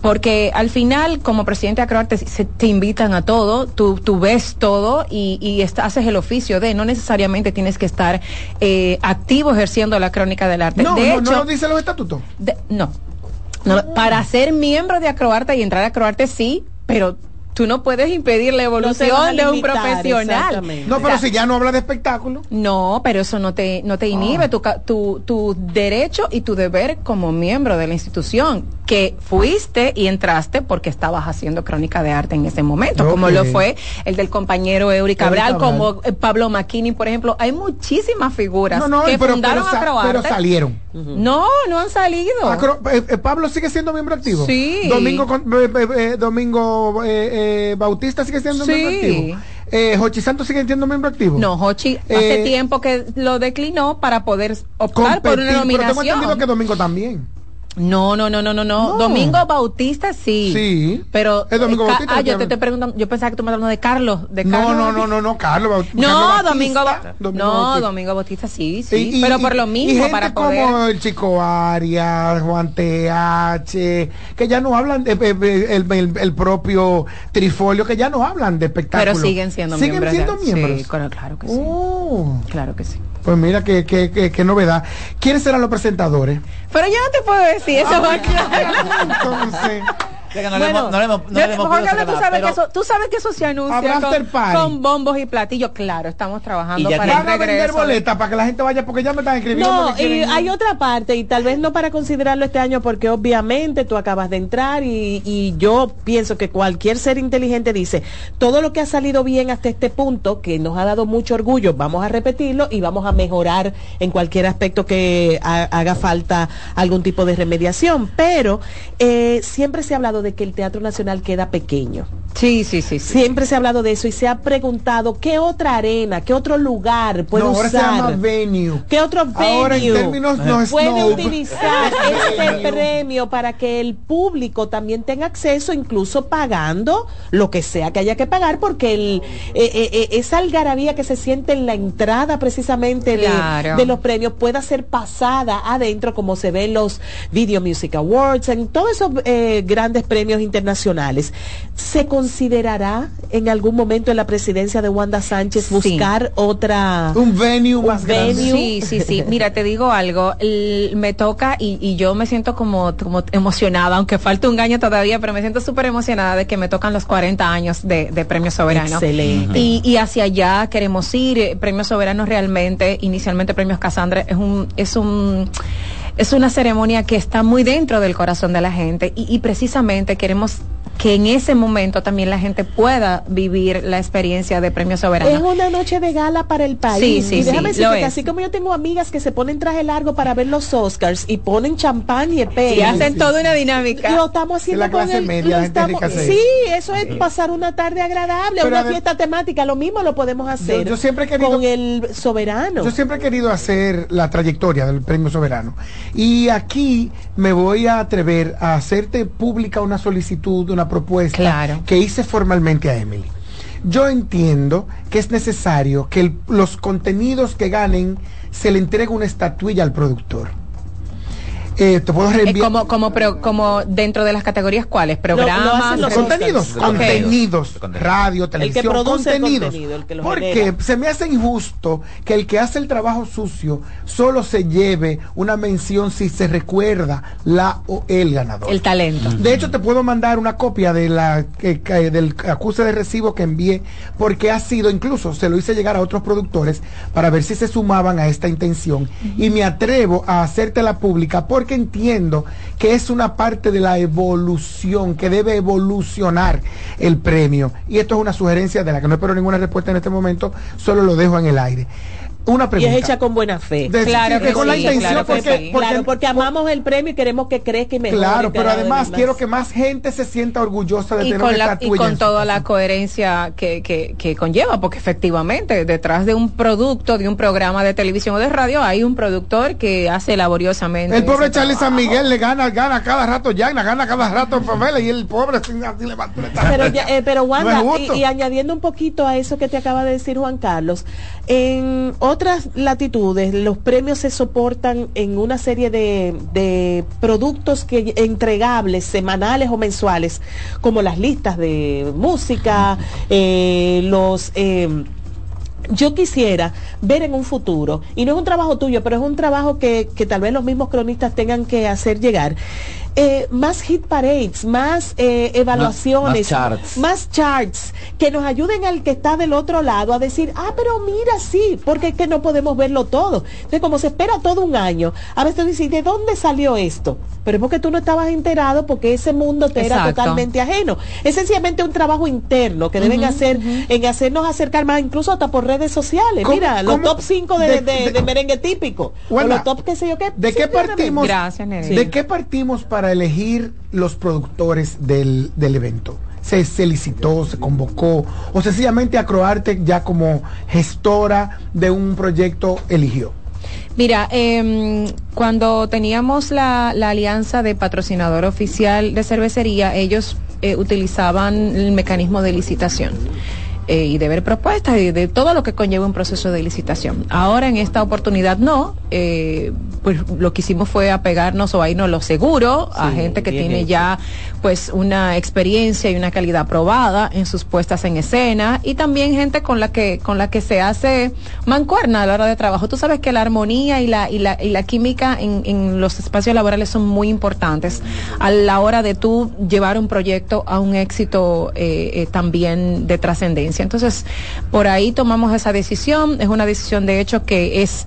Porque al final, como presidente de Acroarte, se te invitan a todo, tú, tú ves todo y, y est- haces el oficio de, no necesariamente tienes que estar eh, activo ejerciendo la crónica del arte. No, de no, hecho, no lo dice los estatutos. de- no. No, Para ser miembro de Acroarte y entrar a Acroarte sí, pero tú no puedes impedir la No evolución de un profesional. No, O pero sea, si ya no habla de espectáculo. no, pero eso no te, no te inhibe tu, ca- tu, tu derecho y tu deber como miembro de la institución, que fuiste y entraste porque estabas haciendo crónica de arte en ese momento, como lo fue el del compañero Eury Cabral, Cabral. como eh, Pablo McKinney, por ejemplo. Hay muchísimas figuras No, no, que pero, fundaron pero, sa- Acroarte. pero salieron. No, no han salido. Acro- eh, eh, Pablo sigue siendo miembro activo. Sí. Domingo, con- eh, eh, Domingo Bautista sigue siendo Sí. miembro activo. Eh, Jochi Santos sigue siendo miembro activo. No, Hochi hace tiempo que lo declinó para poder optar por una Competir, pero tengo entendido nominación. que Domingo también. No, no, no, no, no, no. No. Domingo Bautista sí. Sí. Pero Es Domingo eh, Bautista Ah, yo te estoy preguntando, yo pensaba que tú me hablando de Carlos, de No, Carlos. no, no, no, no, Carlos No, Carlos Bautista, Domingo, Ba- Domingo no. Domingo Bautista sí, sí, pero por lo y mismo gente para como poder. el Chico Arias, Juan TH, que ya no hablan de eh, eh, el, propio Trifolio, que ya no hablan de espectáculo. Pero siguen siendo siguen miembros. siendo de- miembros. Sí, claro, claro que sí. Oh. Claro que sí. Pues mira qué, qué, qué, qué novedad. ¿Quiénes serán los presentadores? Pero yo no te puedo decir eso, Ah, Entonces, que no Bueno, le hemos- no le hemos- no hemos tú sabes, que eso, tú sabes que eso se anuncia con, bombos y platillos. Claro, estamos trabajando Y ya para van el a vender boletas para que la gente vaya, porque ya me están escribiendo. No, y hay otra parte, y tal vez no para considerarlo este año, porque obviamente tú acabas de entrar y, y yo pienso que cualquier ser inteligente dice, todo lo que ha salido bien hasta este punto, que nos ha dado mucho orgullo, vamos a repetirlo y vamos a mejorar en cualquier aspecto que ha- haga falta algún tipo de remediación. Pero eh, siempre se ha hablado de que el Teatro Nacional queda pequeño. Sí, sí, sí. sí. Siempre se ha hablado de eso y se ha preguntado qué otra arena, qué otro lugar puede no, ahora se usar. llama venue. ¿Qué otro Ahora en venue términos no es puede no, utilizar este premio para que el público también tenga acceso, incluso pagando lo que sea que haya que pagar, porque el, eh, eh, eh, esa algarabía que se siente en la entrada precisamente de los premios pueda ser pasada adentro, como se ve en los Video Music Awards, en todos esos eh, grandes premios internacionales. ¿Se considerará en algún momento en la presidencia de Wanda Sánchez Sí. buscar otra... Un venue Un más grande. venue. Sí, sí, sí. Mira, te digo algo. me toca y, y yo me siento como, como emocionada, aunque falta un año todavía, pero me siento súper emocionada de que me tocan los 40 años de, de Premio Soberano. Excelente. Y, y hacia allá queremos ir. Premio Soberano realmente, inicialmente Premios Casandra, es un, es un, es una ceremonia que está muy dentro del corazón de la gente y, y precisamente queremos que en ese momento también la gente pueda vivir la experiencia de Premio Soberano. Es una noche de gala para el país. Sí, sí, y déjame sí, decirte que así como yo tengo amigas que se ponen traje largo para ver los Oscars y ponen champán y epea. y hacen toda una dinámica. Lo estamos haciendo la con clase el, media, lo estamos- Sí, eso es pasar una tarde agradable, Pero una fiesta temática. Lo mismo lo podemos hacer yo siempre he querido- con el soberano. Yo siempre he querido hacer la trayectoria del Premio Soberano. Y aquí me voy a atrever a hacerte pública una solicitud, una propuesta Claro. que hice formalmente a Emily. Yo entiendo que es necesario que el- los contenidos que ganen se le entregue una estatuilla al productor. Eh, te puedo Eh, reenviar como, como, pro- como dentro de las categorías cuáles, programas, los eh, contenidos, contenidos, radio, El que televisión, el contenidos. contenido, el que lo Porque genera. se me hace injusto que el que hace el trabajo sucio solo se lleve una mención si se recuerda la o el ganador. El talento. De hecho, te puedo mandar una copia de la que- que- del acuse de recibo que envié, porque ha sido, incluso se lo hice llegar a otros productores para ver si se sumaban a esta intención. Y me atrevo a hacértela pública porque entiendo que es una parte de la evolución, que debe evolucionar el premio. Y esto es una sugerencia de la que no espero ninguna respuesta en este momento, solo lo dejo en el aire. Una Y pregunta. es hecha con buena fe. De- claro sí, que con la intención, claro que porque- sí. porque- Claro, porque amamos el premio y queremos que crezca y mejore. Claro, pero además más. quiero que más gente se sienta orgullosa de y tener con, la, y con toda la coherencia que, que, que conlleva, porque efectivamente detrás de un producto, de un programa de televisión o de radio, hay un productor que hace laboriosamente. El pobre Charlie San. Miguel le gana, gana cada rato Yagna, gana cada rato en favela y el pobre Pero, ya- eh, pero Wanda, No y, y añadiendo un poquito a eso que te acaba de decir Juan Carlos, en otras latitudes los premios se soportan en una serie de, de productos que entregables semanales o mensuales, como las listas de música, eh, los... eh, yo quisiera ver en un futuro, y no es un trabajo tuyo, pero es un trabajo que, que tal vez los mismos cronistas tengan que hacer llegar, eh, más hit parades, más eh, evaluaciones, más charts. más charts, que nos ayuden al que está del otro lado a decir, ah, pero mira, sí, porque es que no podemos verlo todo. Entonces, como se espera todo un año, a veces dices, ¿de dónde salió esto? Pero es porque tú no estabas enterado, porque ese mundo te era totalmente ajeno. Es sencillamente un trabajo interno que deben hacer en hacernos acercar más, incluso hasta por redes sociales. ¿Cómo- Mira, los top 5 de, de- de- de- de merengue típico. o Wanda, los top qué sé yo qué. ¿De qué partimos? Gracias, Nereida. ¿De qué partimos para elegir los productores del, del evento? ¿Se, se licitó, se convocó o sencillamente Acroarte ya como gestora de un proyecto eligió? Mira, em, cuando teníamos la, la alianza de patrocinador oficial de cervecería, ellos eh, utilizaban el mecanismo de licitación. Eh, y de ver propuestas y de todo lo que conlleva un proceso de licitación. Ahora en esta oportunidad no, eh, pues lo que hicimos fue apegarnos o irnos lo seguro a gente que tiene ya pues una experiencia y una calidad probada en sus puestas en escena y también gente con la que con la que se hace mancuerna a la hora de trabajo. Tú sabes que la armonía y la y la, y la química en, en los espacios laborales son muy importantes a la hora de tú llevar un proyecto a un éxito eh, eh, también de trascendencia. Entonces, por ahí tomamos esa decisión. Es una decisión de hecho que es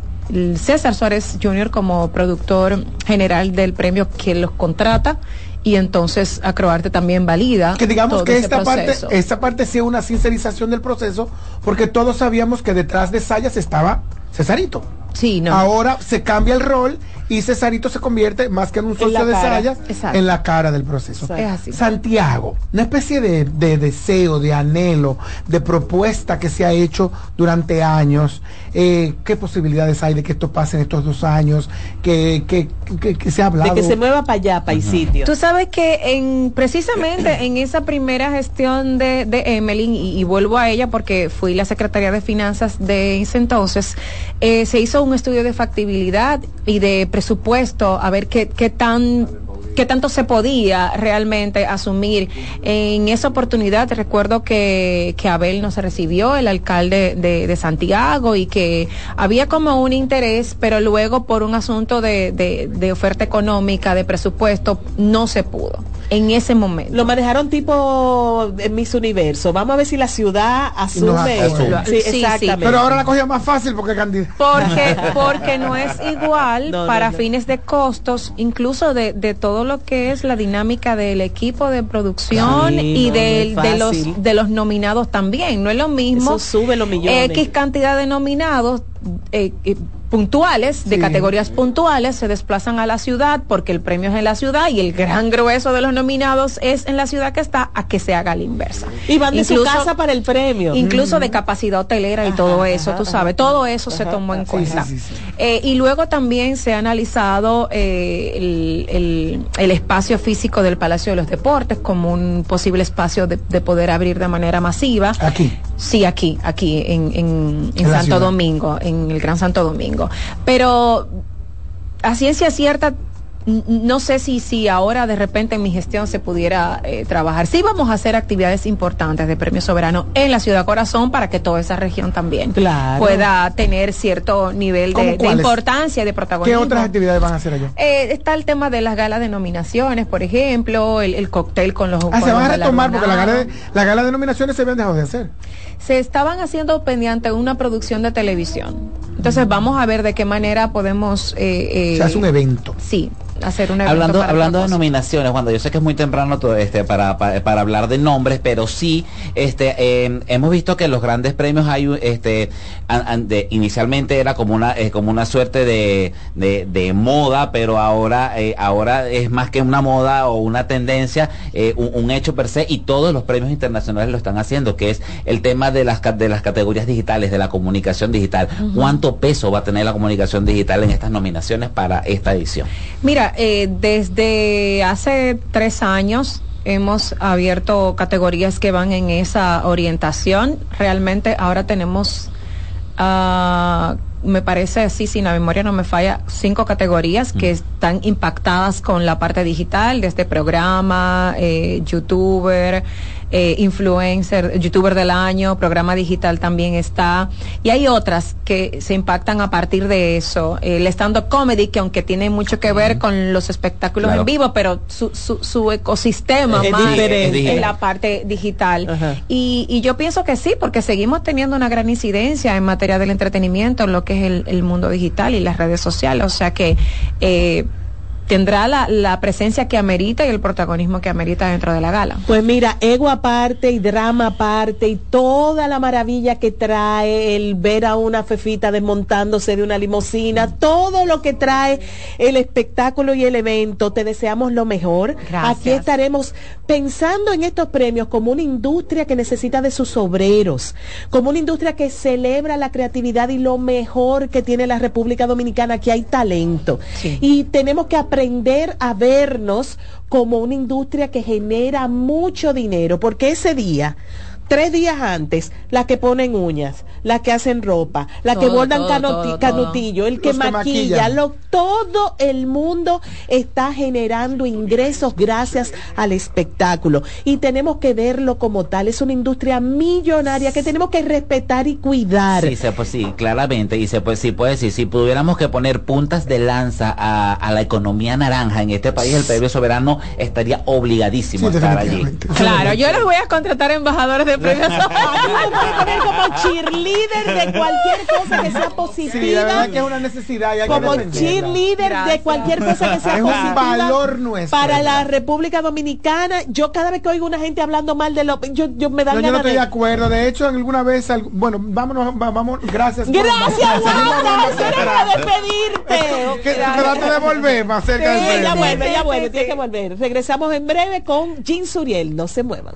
César Suárez Jr. como productor general del premio que los contrata y entonces Acroarte también valida Que digamos todo que esta parte, esta parte sí es una sincerización del proceso, porque todos sabíamos que detrás de Sayas estaba Cesarito. Sí, no. Ahora se cambia el rol y Cesarito se convierte más que en un socio de. Sayas Exacto. en la cara del proceso. Es así. Santiago, una especie de, de deseo, de anhelo, de propuesta que se ha hecho durante años. Eh, ¿Qué posibilidades hay de que esto pase en estos dos años? Que, que, que- que se ha hablado. De que se mueva para allá, para el sitio. Tú sabes que en precisamente en esa primera gestión de, de Emeline, y, y vuelvo a ella porque fui la secretaria de finanzas de ese entonces, eh, se hizo un estudio de factibilidad y de presupuesto a ver qué, qué tan qué tanto se podía realmente asumir. En esa oportunidad recuerdo que, que Abel nos recibió, el alcalde de, de Santiago, y que había como un interés, pero luego por un asunto de, de, de oferta económica, de presupuesto, no se pudo en ese momento. Lo manejaron tipo en Miss Universo. Vamos a ver si la ciudad asume asume. Sí, Sí, sí. exactamente. Pero ahora la cogía más fácil porque candidato. Porque, porque no es igual No, no, para no. fines de costos, incluso de, de todo lo que es la dinámica del equipo de producción y no de los de los nominados también. No es lo mismo Eso sube los millones. X cantidad de nominados eh, eh, puntuales, de Sí. categorías puntuales, se desplazan a la ciudad porque el premio es en la ciudad y el gran grueso de los nominados es en la ciudad que está a que se haga la inversa. Y van de su casa para el premio. incluso de capacidad hotelera y todo eso, tú sabes, todo eso se tomó en cuenta. sí, sí. Eh, y luego también se ha analizado eh, el, el- el espacio físico del Palacio de los Deportes como un posible espacio de, de poder abrir de manera masiva. Aquí. Sí, aquí, aquí, en, en, en Santo ciudad. Domingo, en el Gran Santo Domingo. Pero a ciencia cierta, no sé si, si ahora de repente en mi gestión se pudiera eh, trabajar. Sí vamos a hacer actividades importantes de Premio Soberano en la Ciudad Corazón para que toda esa región también Claro. pueda tener cierto nivel ¿Cómo de, importancia y de ¿Qué protagonismo. otras actividades van a hacer allá? Eh, está el tema de las galas de nominaciones, por ejemplo, el, el cóctel con los Ah, con se van a retomar porque la gala, de, galardonados. la gala de nominaciones se habían dejado de hacer. se estaban haciendo pendiente de una producción de televisión. Entonces vamos a ver de qué manera podemos... Eh, eh, Se hace un evento. Sí, hacer un evento Hablando, hablando de nominaciones, cuando yo sé que es muy temprano todo este para, para, para hablar de nombres, pero sí, este, eh, hemos visto que los grandes premios hay, un- este, an- an- de- inicialmente era como una, eh, como una suerte de, de, de moda, pero ahora, eh, ahora es más que una moda o una tendencia, eh, un, un hecho per se, y todos los premios internacionales lo están haciendo, que es el tema de las, de las categorías digitales, de la comunicación digital. ¿Cuánto peso va a tener la comunicación digital en estas nominaciones para esta edición? Mira, eh, desde hace tres años hemos abierto categorías que van en esa orientación. Realmente ahora tenemos, ah, me parece así, si la memoria no me falla, cinco categorías que están impactadas con la parte digital, desde programa, eh, youtuber, eh, influencer, youtuber del año, programa digital también está. Y hay otras que se impactan a partir de eso. El stand-up comedy, que aunque tiene mucho que ver con los espectáculos Claro. en vivo, pero su, su, su ecosistema Es más en la parte digital. Y, y yo pienso que sí, porque seguimos teniendo una gran incidencia en materia del entretenimiento, en lo que es el, el mundo digital y las redes sociales. O sea que eh, tendrá la, la presencia que amerita y el protagonismo que amerita dentro de la gala. Pues mira, ego aparte y drama aparte y toda la maravilla que trae el ver a una fefita desmontándose de una limusina, todo lo que trae el espectáculo y el evento, te deseamos lo mejor. Gracias. Aquí estaremos pensando en estos premios como una industria que necesita de sus obreros, como una industria que celebra la creatividad y lo mejor que tiene la República Dominicana, que hay talento. Y tenemos que aprender a vernos como una industria que genera mucho dinero, porque ese día, tres días antes, las que ponen uñas, las que hacen ropa, las que bordan todo, canoti- todo, todo. canutillo, el que Los maquilla, lo, todo el mundo está generando ingresos gracias al espectáculo y tenemos que verlo como tal. Es una industria millonaria que tenemos que respetar y cuidar. Sí, se, pues sí, claramente. Y se puede, sí, puede decir, si pudiéramos que poner puntas de lanza a, a la economía naranja en este país, el premio soberano estaría obligadísimo Sí, a estar allí. Claro, yo les voy a contratar embajadores de premios. A mí me pueden poner como cheerleader de cualquier cosa que sea positiva. Sí, la verdad que es una necesidad y hay que como defenderla. cheerleader de Gracias. cualquier cosa que sea Es un positiva valor nuestro. para la República Dominicana. Yo cada vez que oigo una gente hablando mal de lo, yo, yo me dan No, yo no ganas estoy de de acuerdo. De hecho, en alguna vez, al- bueno, vámonos, va- vamos, gracias. Gracias, Wanda, eso era despedirte. Que trate de volver más cerca del ya vuelve, ya vuelve, sí, tiene sí. que volver. Regresamos en breve con Jean Suriel, no se muevan.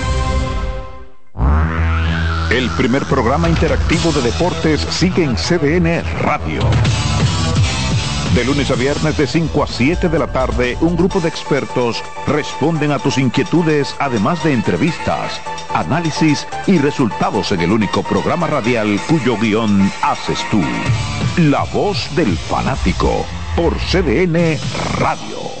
El primer programa interactivo de deportes sigue en CDN Radio. De lunes a viernes de 5 a 7 de la tarde, un grupo de expertos responden a tus inquietudes, además de entrevistas, análisis y resultados en el único programa radial cuyo guion haces tú. La voz del fanático por CDN Radio.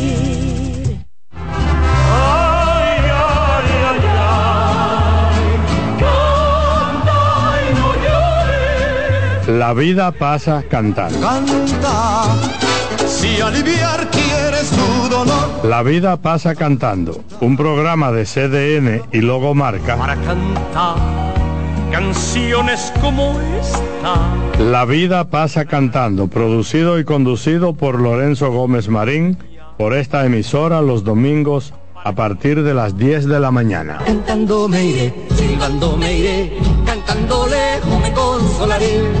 La vida pasa cantando. Canta, si aliviar quieres tu dolor. La vida pasa cantando. Un programa de CDN y Logo Marca. Para cantar canciones como esta. La vida pasa cantando. Producido y conducido por Lorenzo Gómez Marín. Por esta emisora los domingos a partir de las 10 de la mañana. Cantando me iré, silbando me iré, cantando lejos me consolaré.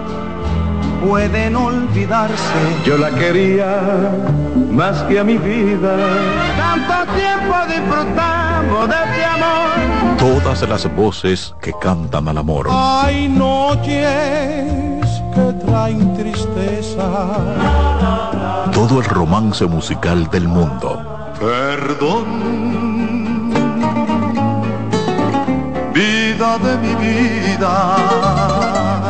pueden olvidarse. Yo la quería más que a mi vida. Tanto tiempo disfrutamos de este amor. Todas las voces que cantan al amor. Hay noches que traen tristeza. Todo el romance musical del mundo. Perdón. Vida de mi vida.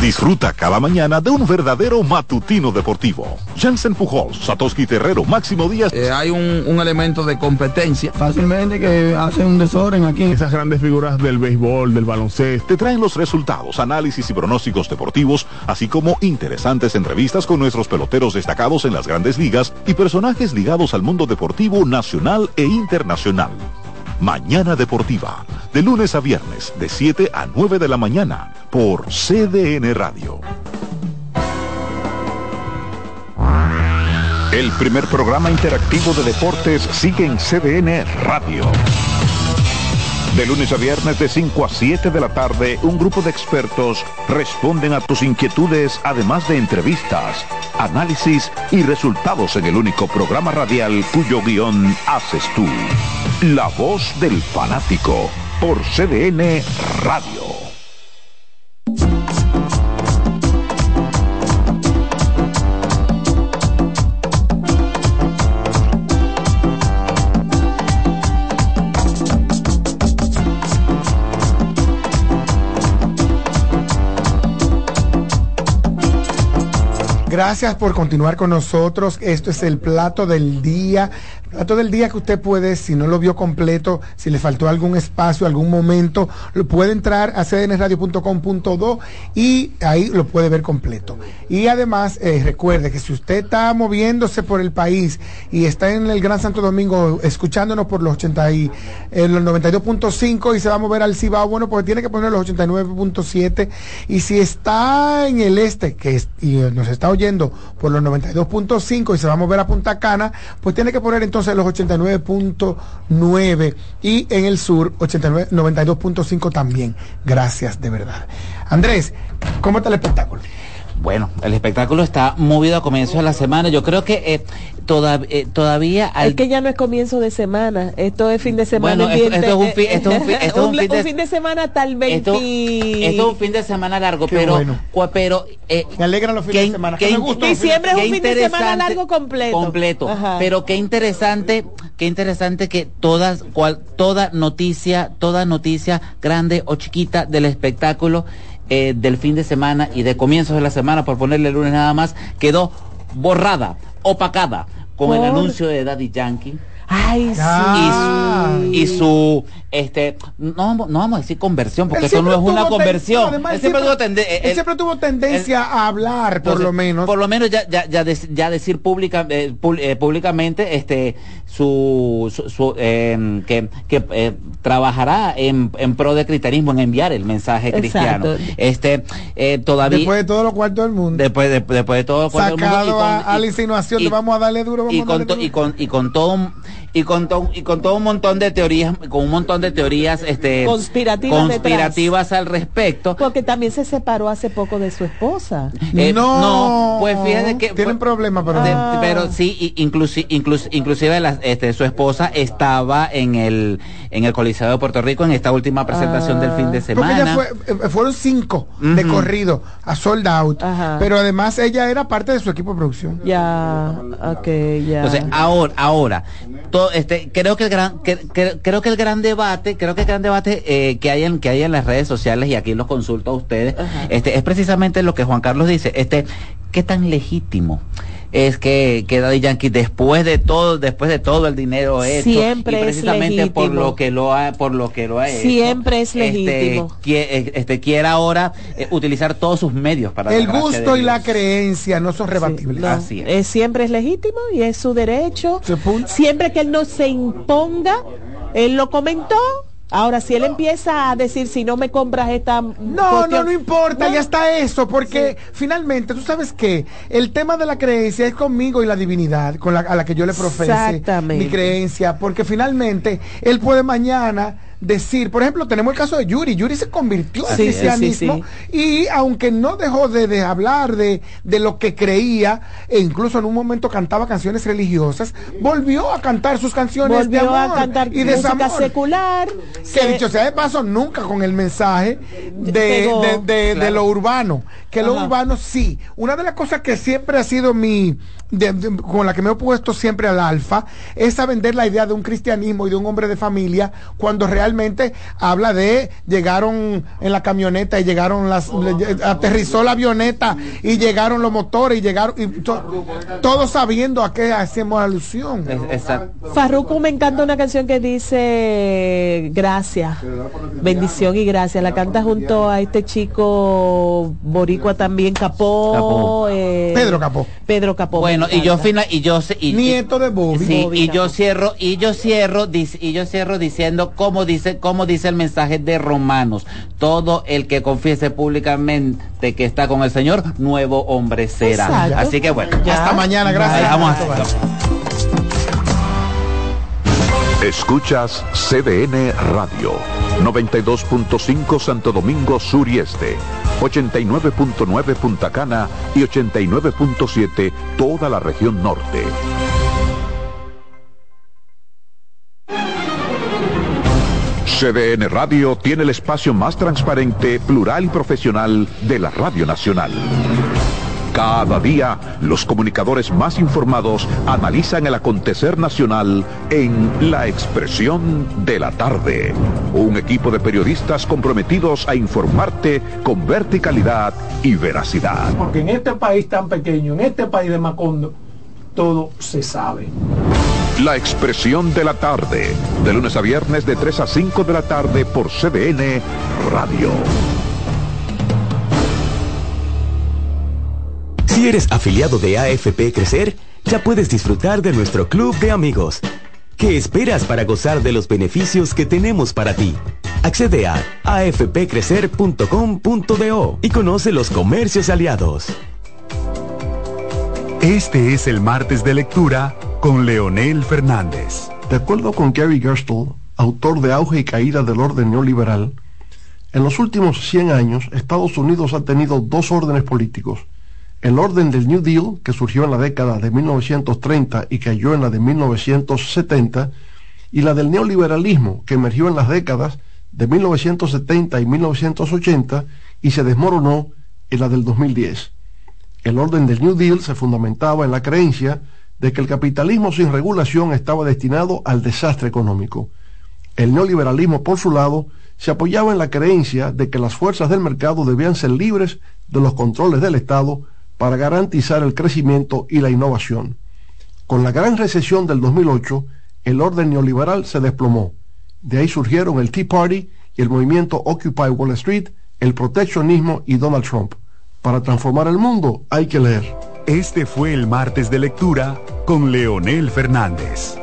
Disfruta cada mañana de un verdadero matutino deportivo. Jansen Pujols, Satoshi Terrero, Máximo Díaz. Eh, hay un, un elemento de competencia. Fácilmente que hacen un desorden aquí. Esas grandes figuras del béisbol, del baloncesto. Te traen los resultados, análisis y pronósticos deportivos, así como interesantes entrevistas con nuestros peloteros destacados en las grandes ligas y personajes ligados al mundo deportivo nacional e internacional. Mañana Deportiva, de lunes a viernes, de 7 a 9 de la mañana, por CDN Radio. El primer programa interactivo de deportes sigue en CDN Radio. De lunes a viernes de 5 a 7 de la tarde, un grupo de expertos responden a tus inquietudes, además de entrevistas, análisis y resultados en el único programa radial cuyo guion haces tú. La voz del fanático por CDN Radio. Gracias por continuar con nosotros. Esto es el plato del día. Plato del día que usted puede, si no lo vio completo, si le faltó algún espacio, algún momento, lo puede entrar a cdnradio.com.do y ahí lo puede ver completo. Y además, eh, recuerde que si usted está moviéndose por el país y está en el Gran Santo Domingo escuchándonos por los 80 y, eh, los 92.5 y se va a mover al Cibao, bueno, pues tiene que poner los 89.7 y si está en el este que y nos está oyendo por los 92.5 y se va a mover a Punta Cana, pues tiene que poner entonces los 89.9 y en el sur 89, 92.5 también. Gracias, de verdad. Andrés, ¿cómo está el espectáculo? Bueno, el espectáculo está movido a comienzos de la semana. Yo creo que eh, toda- eh, todavía hay Es que ya no es comienzo de semana, esto es fin de semana. Bueno, esto- es un fin- esto es un fin- esto es un un- fin de- un fin de semana hasta el 20. Esto es un fin de semana largo, Qué pero, bueno. cua- pero eh, me alegran los fines de semana. que me gustan los Diciembre es un fin de semana largo completo. completo. Ajá. Pero qué interesante, qué interesante que todas, cual, toda noticia, toda noticia grande o chiquita del espectáculo eh, del fin de semana y de comienzos de la semana, por ponerle el lunes nada más, quedó borrada, opacada con el anuncio de Daddy Yankee. Ay, y su, y su este no, no vamos a decir conversión porque eso no es una conversión además, él siempre, siempre- tuvo tende- él él- siempre tuvo tendencia a hablar, por entonces, lo menos. por lo menos ya ya ya, dec- ya decir pública eh, eh, públicamente este su, su, su, eh, que, que eh, trabajará en, en pro de cristianismo en enviar el mensaje cristiano Exacto. este eh, todavía Después de todo lo cuarto del mundo. después de, después de todo lo cual todo el mundo, Sacado a, a la insinuación y- de vamos a darle duro, vamos y a con, darle to- duro. y con y con todo y con to- y con todo un montón de teorías, con un montón de teorías este Conspirativas conspirativas al respecto. Porque también se separó hace poco de su esposa. Eh, No. no, pues fíjate que Tienen problemas, pero... de- Ah. pero sí, inclusi- inclus- inclusive la- este, su esposa estaba en el en el Coliseo de Puerto Rico en esta última presentación del fin de Porque semana. ella fue, eh, fueron cinco de corrido a sold out, Ajá. pero además ella era parte de su equipo de producción. Ya, ok, ya. Entonces, ahora, ahora, to- este, creo que el gran, que- que- creo que el gran debate, creo que el gran debate eh, que hay en, que hay en las redes sociales y aquí los consulto a ustedes, este, es precisamente lo que Juan Carlos dice, este, qué tan legítimo es que, que Daddy Yankee después de todo, después de todo el dinero hecho, Siempre y es precisamente por lo que lo ha, por lo que lo ha hecho, Siempre es este, legítimo. eh, este, quiera ahora eh, utilizar todos sus medios para El gusto y la creencia no son rebatibles. No, Así es. eh, siempre es legítimo y es su derecho. Siempre que él no se imponga, él lo comentó. Ahora, si él empieza a decir, si no me compras esta... No, no, no importa, ya está eso, porque finalmente, tú sabes que el tema de la creencia es conmigo y la divinidad, con la, a la que yo le profese mi creencia, porque finalmente él puede mañana decir, por ejemplo, tenemos el caso de Yuri, Yuri se convirtió al Sí, cristianismo sí, y aunque no dejó de, de hablar de, de lo que creía, e incluso en un momento cantaba canciones religiosas, volvió a cantar sus canciones Volvió de a amor cantar y de música desamor. secular. Que Se- dicho sea de paso, nunca con el mensaje de, Pegó. de- Claro. lo urbano. Que lo urbano sí. Una de las cosas que siempre ha sido mi, de- de- con la que me he opuesto siempre al alfa, es a vender la idea de un cristianismo y de un hombre de familia, cuando realmente habla de llegaron en la camioneta y llegaron las, le- aterrizó la avioneta y llegaron los motores y llegaron, y to- todos sabiendo a qué hacemos alusión. Exacto. Farruko me encanta una canción que dice gracias, bendición y gracias. La canta junto a este chico boricua también, Capó. Capó. eh, Pedro Capó. Pedro Capó. Bueno, y yo final, y yo sé- y, Nieto de Bobby. Sí, Bobby y yo cierro, y yo cierro, y yo cierro diciendo como dice, como dice el mensaje de Romanos, todo el que confiese públicamente que está con el Señor, nuevo hombre será. Exacto. Así que bueno, Ya. Hasta mañana, gracias. Vamos. Escuchas CDN Radio, 92.5 Santo Domingo Sur y Este, 89.9 Punta Cana y 89.7 toda la región norte. CDN Radio tiene el espacio más transparente, plural y profesional de la Radio Nacional. Cada día, los comunicadores más informados analizan el acontecer nacional en La Expresión de la Tarde. Un equipo de periodistas comprometidos a informarte con verticalidad y veracidad. Porque en este país tan pequeño, en este país de Macondo, todo se sabe. La Expresión de la Tarde, de lunes a viernes de 3 a 5 de la tarde por CDN Radio. Si eres afiliado de AFP Crecer, ya puedes disfrutar de nuestro club de amigos. ¿Qué esperas para gozar de los beneficios que tenemos para ti? Accede a afpcrecer.com.do y conoce los comercios aliados. Este es el martes de lectura con Leonel Fernández. De acuerdo con Gary Gerstle, autor de Auge y Caída del Orden Neoliberal, en los últimos 100 años Estados Unidos ha tenido dos órdenes políticos. El orden del New Deal, que surgió en la década de 1930 y cayó en la de 1970, y la del neoliberalismo, que emergió en las décadas de 1970 y 1980 y se desmoronó en la del 2010. El orden del New Deal se fundamentaba en la creencia de que el capitalismo sin regulación estaba destinado al desastre económico. El neoliberalismo, por su lado, se apoyaba en la creencia de que las fuerzas del mercado debían ser libres de los controles del Estado para garantizar el crecimiento y la innovación. Con la gran recesión del 2008, el orden neoliberal se desplomó. De ahí surgieron el Tea Party y el movimiento Occupy Wall Street, el proteccionismo y Donald Trump. Para transformar el mundo hay que leer. Este fue el martes de lectura con Leonel Fernández.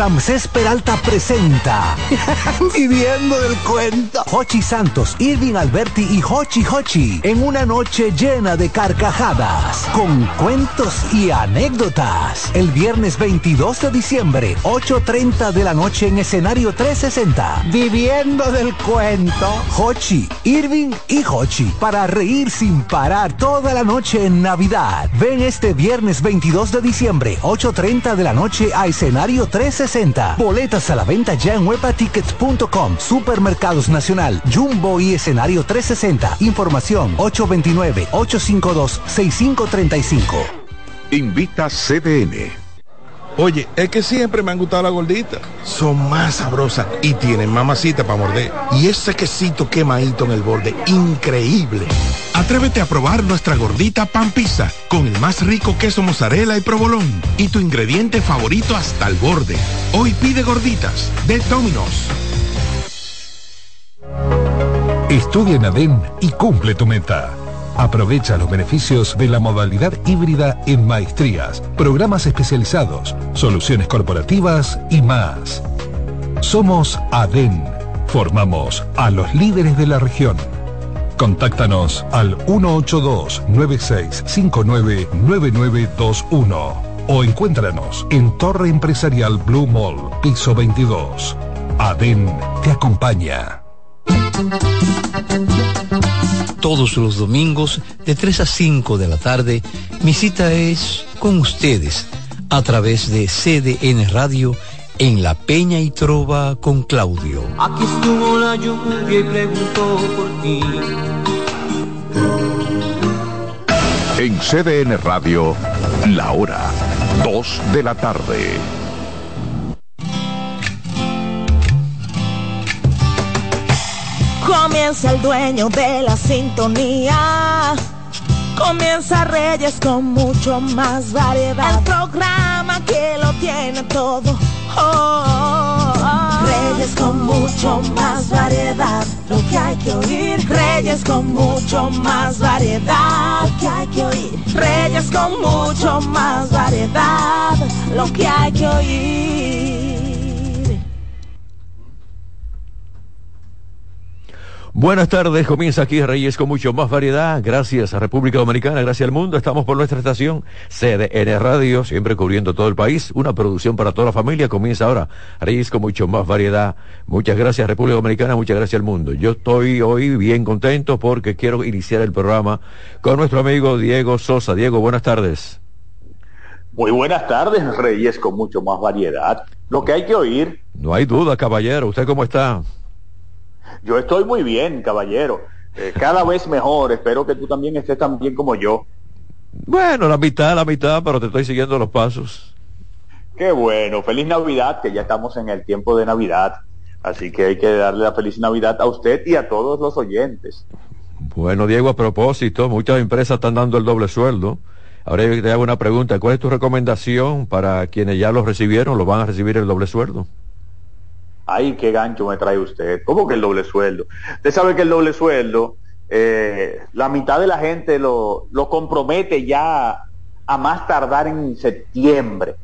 Ramsés Peralta presenta Viviendo del cuento. Hochi Santos, Irving Alberti y Hochi Hochi en una noche llena de carcajadas, con cuentos y anécdotas. El viernes 22 de diciembre, 8.30 de la noche en escenario 360. Viviendo del cuento. Hochi, Irving y Hochi para reír sin parar toda la noche en Navidad. Ven este viernes 22 de diciembre, 8.30 de la noche a escenario 360. Boletas a la venta ya en webatickets.com, Supermercados Nacional, Jumbo y escenario 360. Información 829-852-6535. Invita CDN. Oye, es que siempre me han gustado las gorditas. Son más sabrosas y tienen mamacita para morder. Y ese quesito quemadito en el borde, increíble. Atrévete a probar nuestra gordita pan pizza con el más rico queso mozzarella y provolón y tu ingrediente favorito hasta el borde. Hoy pide gorditas de Domino's. Estudia en ADEN y cumple tu meta. Aprovecha los beneficios de la modalidad híbrida en maestrías, programas especializados, soluciones corporativas y más. Somos ADEN. Formamos a los líderes de la región. Contáctanos al 182-9659-9921 o encuéntranos en Torre Empresarial Blue Mall, piso 22. ADEN te acompaña. Todos los domingos de 3 a 5 de la tarde, mi cita es con ustedes a través de CDN Radio en La Peña y Trova con Claudio. Aquí estuvo la lluvia y preguntó por ti. En CDN Radio, la hora 2 de la tarde. Comienza el dueño de la sintonía. Comienza Reyes con mucho más variedad. El programa que lo tiene todo. Reyes con mucho más variedad. Lo que hay que oír. Reyes con mucho más variedad. Lo que hay que oír. Reyes con mucho más variedad. Lo que hay que oír. Buenas tardes, comienza aquí Reyes con mucho más variedad. Gracias a República Dominicana, gracias al mundo. Estamos por nuestra estación CDN Radio, siempre cubriendo todo el país. Una producción para toda la familia. Comienza ahora Reyes con mucho más variedad. Muchas gracias República Dominicana, muchas gracias al mundo. Yo estoy hoy bien contento porque quiero iniciar el programa con nuestro amigo Diego Sosa. Diego, buenas tardes. Muy buenas tardes, Reyes con mucho más variedad. Lo que hay que oír. No hay duda, caballero. ¿Usted cómo está? Yo estoy muy bien, caballero. Eh, cada vez mejor. Espero que tú también estés tan bien como yo. Bueno, la mitad, la mitad, pero te estoy siguiendo los pasos. Qué bueno. Feliz Navidad, que ya estamos en el tiempo de Navidad. Así que hay que darle la feliz Navidad a usted y a todos los oyentes. Bueno, Diego, a propósito, muchas empresas están dando el doble sueldo. Ahora yo te hago una pregunta. ¿Cuál es tu recomendación para quienes ya lo recibieron, lo van a recibir el doble sueldo? Ay, qué gancho me trae usted. ¿Cómo que el doble sueldo? Usted sabe que el doble sueldo, eh, la mitad de la gente lo, lo compromete ya a más tardar en septiembre.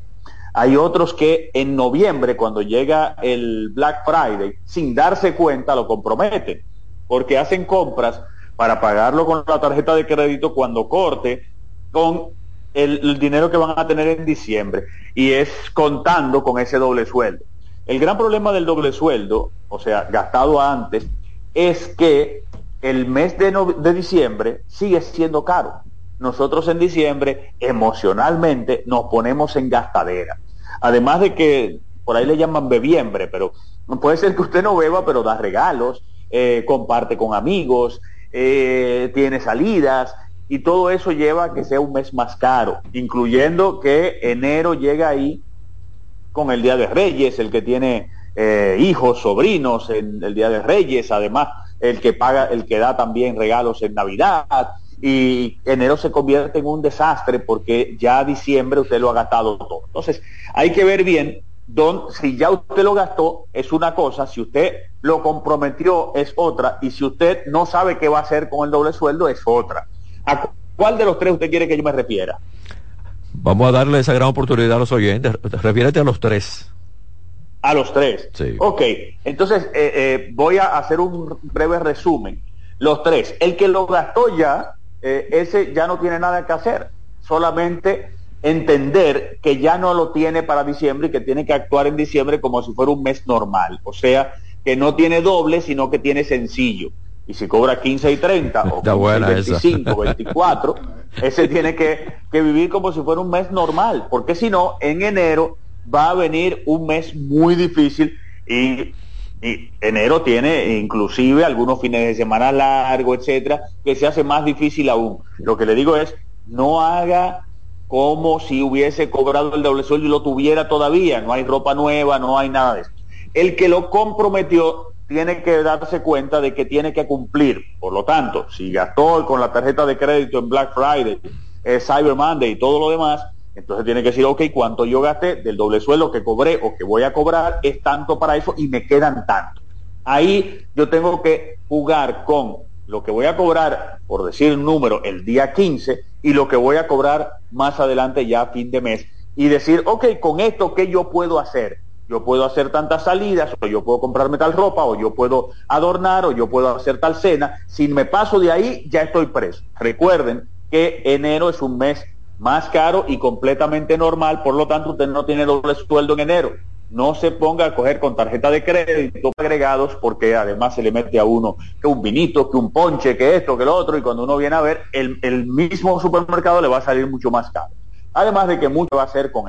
Hay otros que en noviembre, cuando llega el Black Friday, sin darse cuenta, lo comprometen, porque hacen compras para pagarlo con la tarjeta de crédito cuando corte con el, el dinero que van a tener en diciembre. Y es contando con ese doble sueldo. El gran problema del doble sueldo, o sea, gastado antes, es que el mes de, de diciembre sigue siendo caro. Nosotros en diciembre emocionalmente nos ponemos en gastadera. Además de que por ahí le llaman bebiembre, pero puede ser que usted no beba, pero da regalos, eh, comparte con amigos, eh, tiene salidas y todo eso lleva a que sea un mes más caro, incluyendo que enero llega ahí con el Día de Reyes, el que tiene eh, hijos, sobrinos en el Día de Reyes, además el que paga, el que da también regalos en Navidad y enero se convierte en un desastre porque ya diciembre usted lo ha gastado todo. Entonces, hay que ver bien don, si ya usted lo gastó es una cosa, si usted lo comprometió es otra y si usted no sabe qué va a hacer con el doble sueldo es otra. ¿A cu- cuál de los tres usted quiere que yo me refiera? Vamos a darle esa gran oportunidad a los oyentes. Refiérete a los tres. A los tres. Sí. Ok, entonces eh, eh, voy a hacer un breve resumen. Los tres. El que lo gastó ya, eh, ese ya no tiene nada que hacer. Solamente entender que ya no lo tiene para diciembre y que tiene que actuar en diciembre como si fuera un mes normal. O sea, que no tiene doble, sino que tiene sencillo. Y si cobra 15 y 30 o 15 Está y buena esa. 25, 24, ese tiene que, que vivir como si fuera un mes normal, porque si no, en enero va a venir un mes muy difícil y, y enero tiene inclusive algunos fines de semana largos, etcétera, que se hace más difícil aún. Lo que le digo es, no haga como si hubiese cobrado el doble sueldo y lo tuviera todavía, no hay ropa nueva, no hay nada de eso. El que lo comprometió tiene que darse cuenta de que tiene que cumplir. Por lo tanto, si gastó con la tarjeta de crédito en Black Friday, eh, Cyber Monday y todo lo demás, entonces tiene que decir, ok, cuánto yo gasté del doble sueldo que cobré o que voy a cobrar es tanto para eso y me quedan tanto. Ahí yo tengo que jugar con lo que voy a cobrar, por decir un número, el día 15 y lo que voy a cobrar más adelante ya a fin de mes y decir, ok, con esto, ¿qué yo puedo hacer? Yo puedo hacer tantas salidas, o yo puedo comprarme tal ropa, o yo puedo adornar, o yo puedo hacer tal cena. Si me paso de ahí, ya estoy preso. Recuerden que enero es un mes más caro y completamente normal, por lo tanto usted no tiene doble sueldo en enero. No se ponga a coger con tarjeta de crédito agregados porque además se le mete a uno que un vinito, que un ponche, que esto, que lo otro, y cuando uno viene a ver, el, el mismo supermercado le va a salir mucho más caro. Además de que mucho va a hacer con él.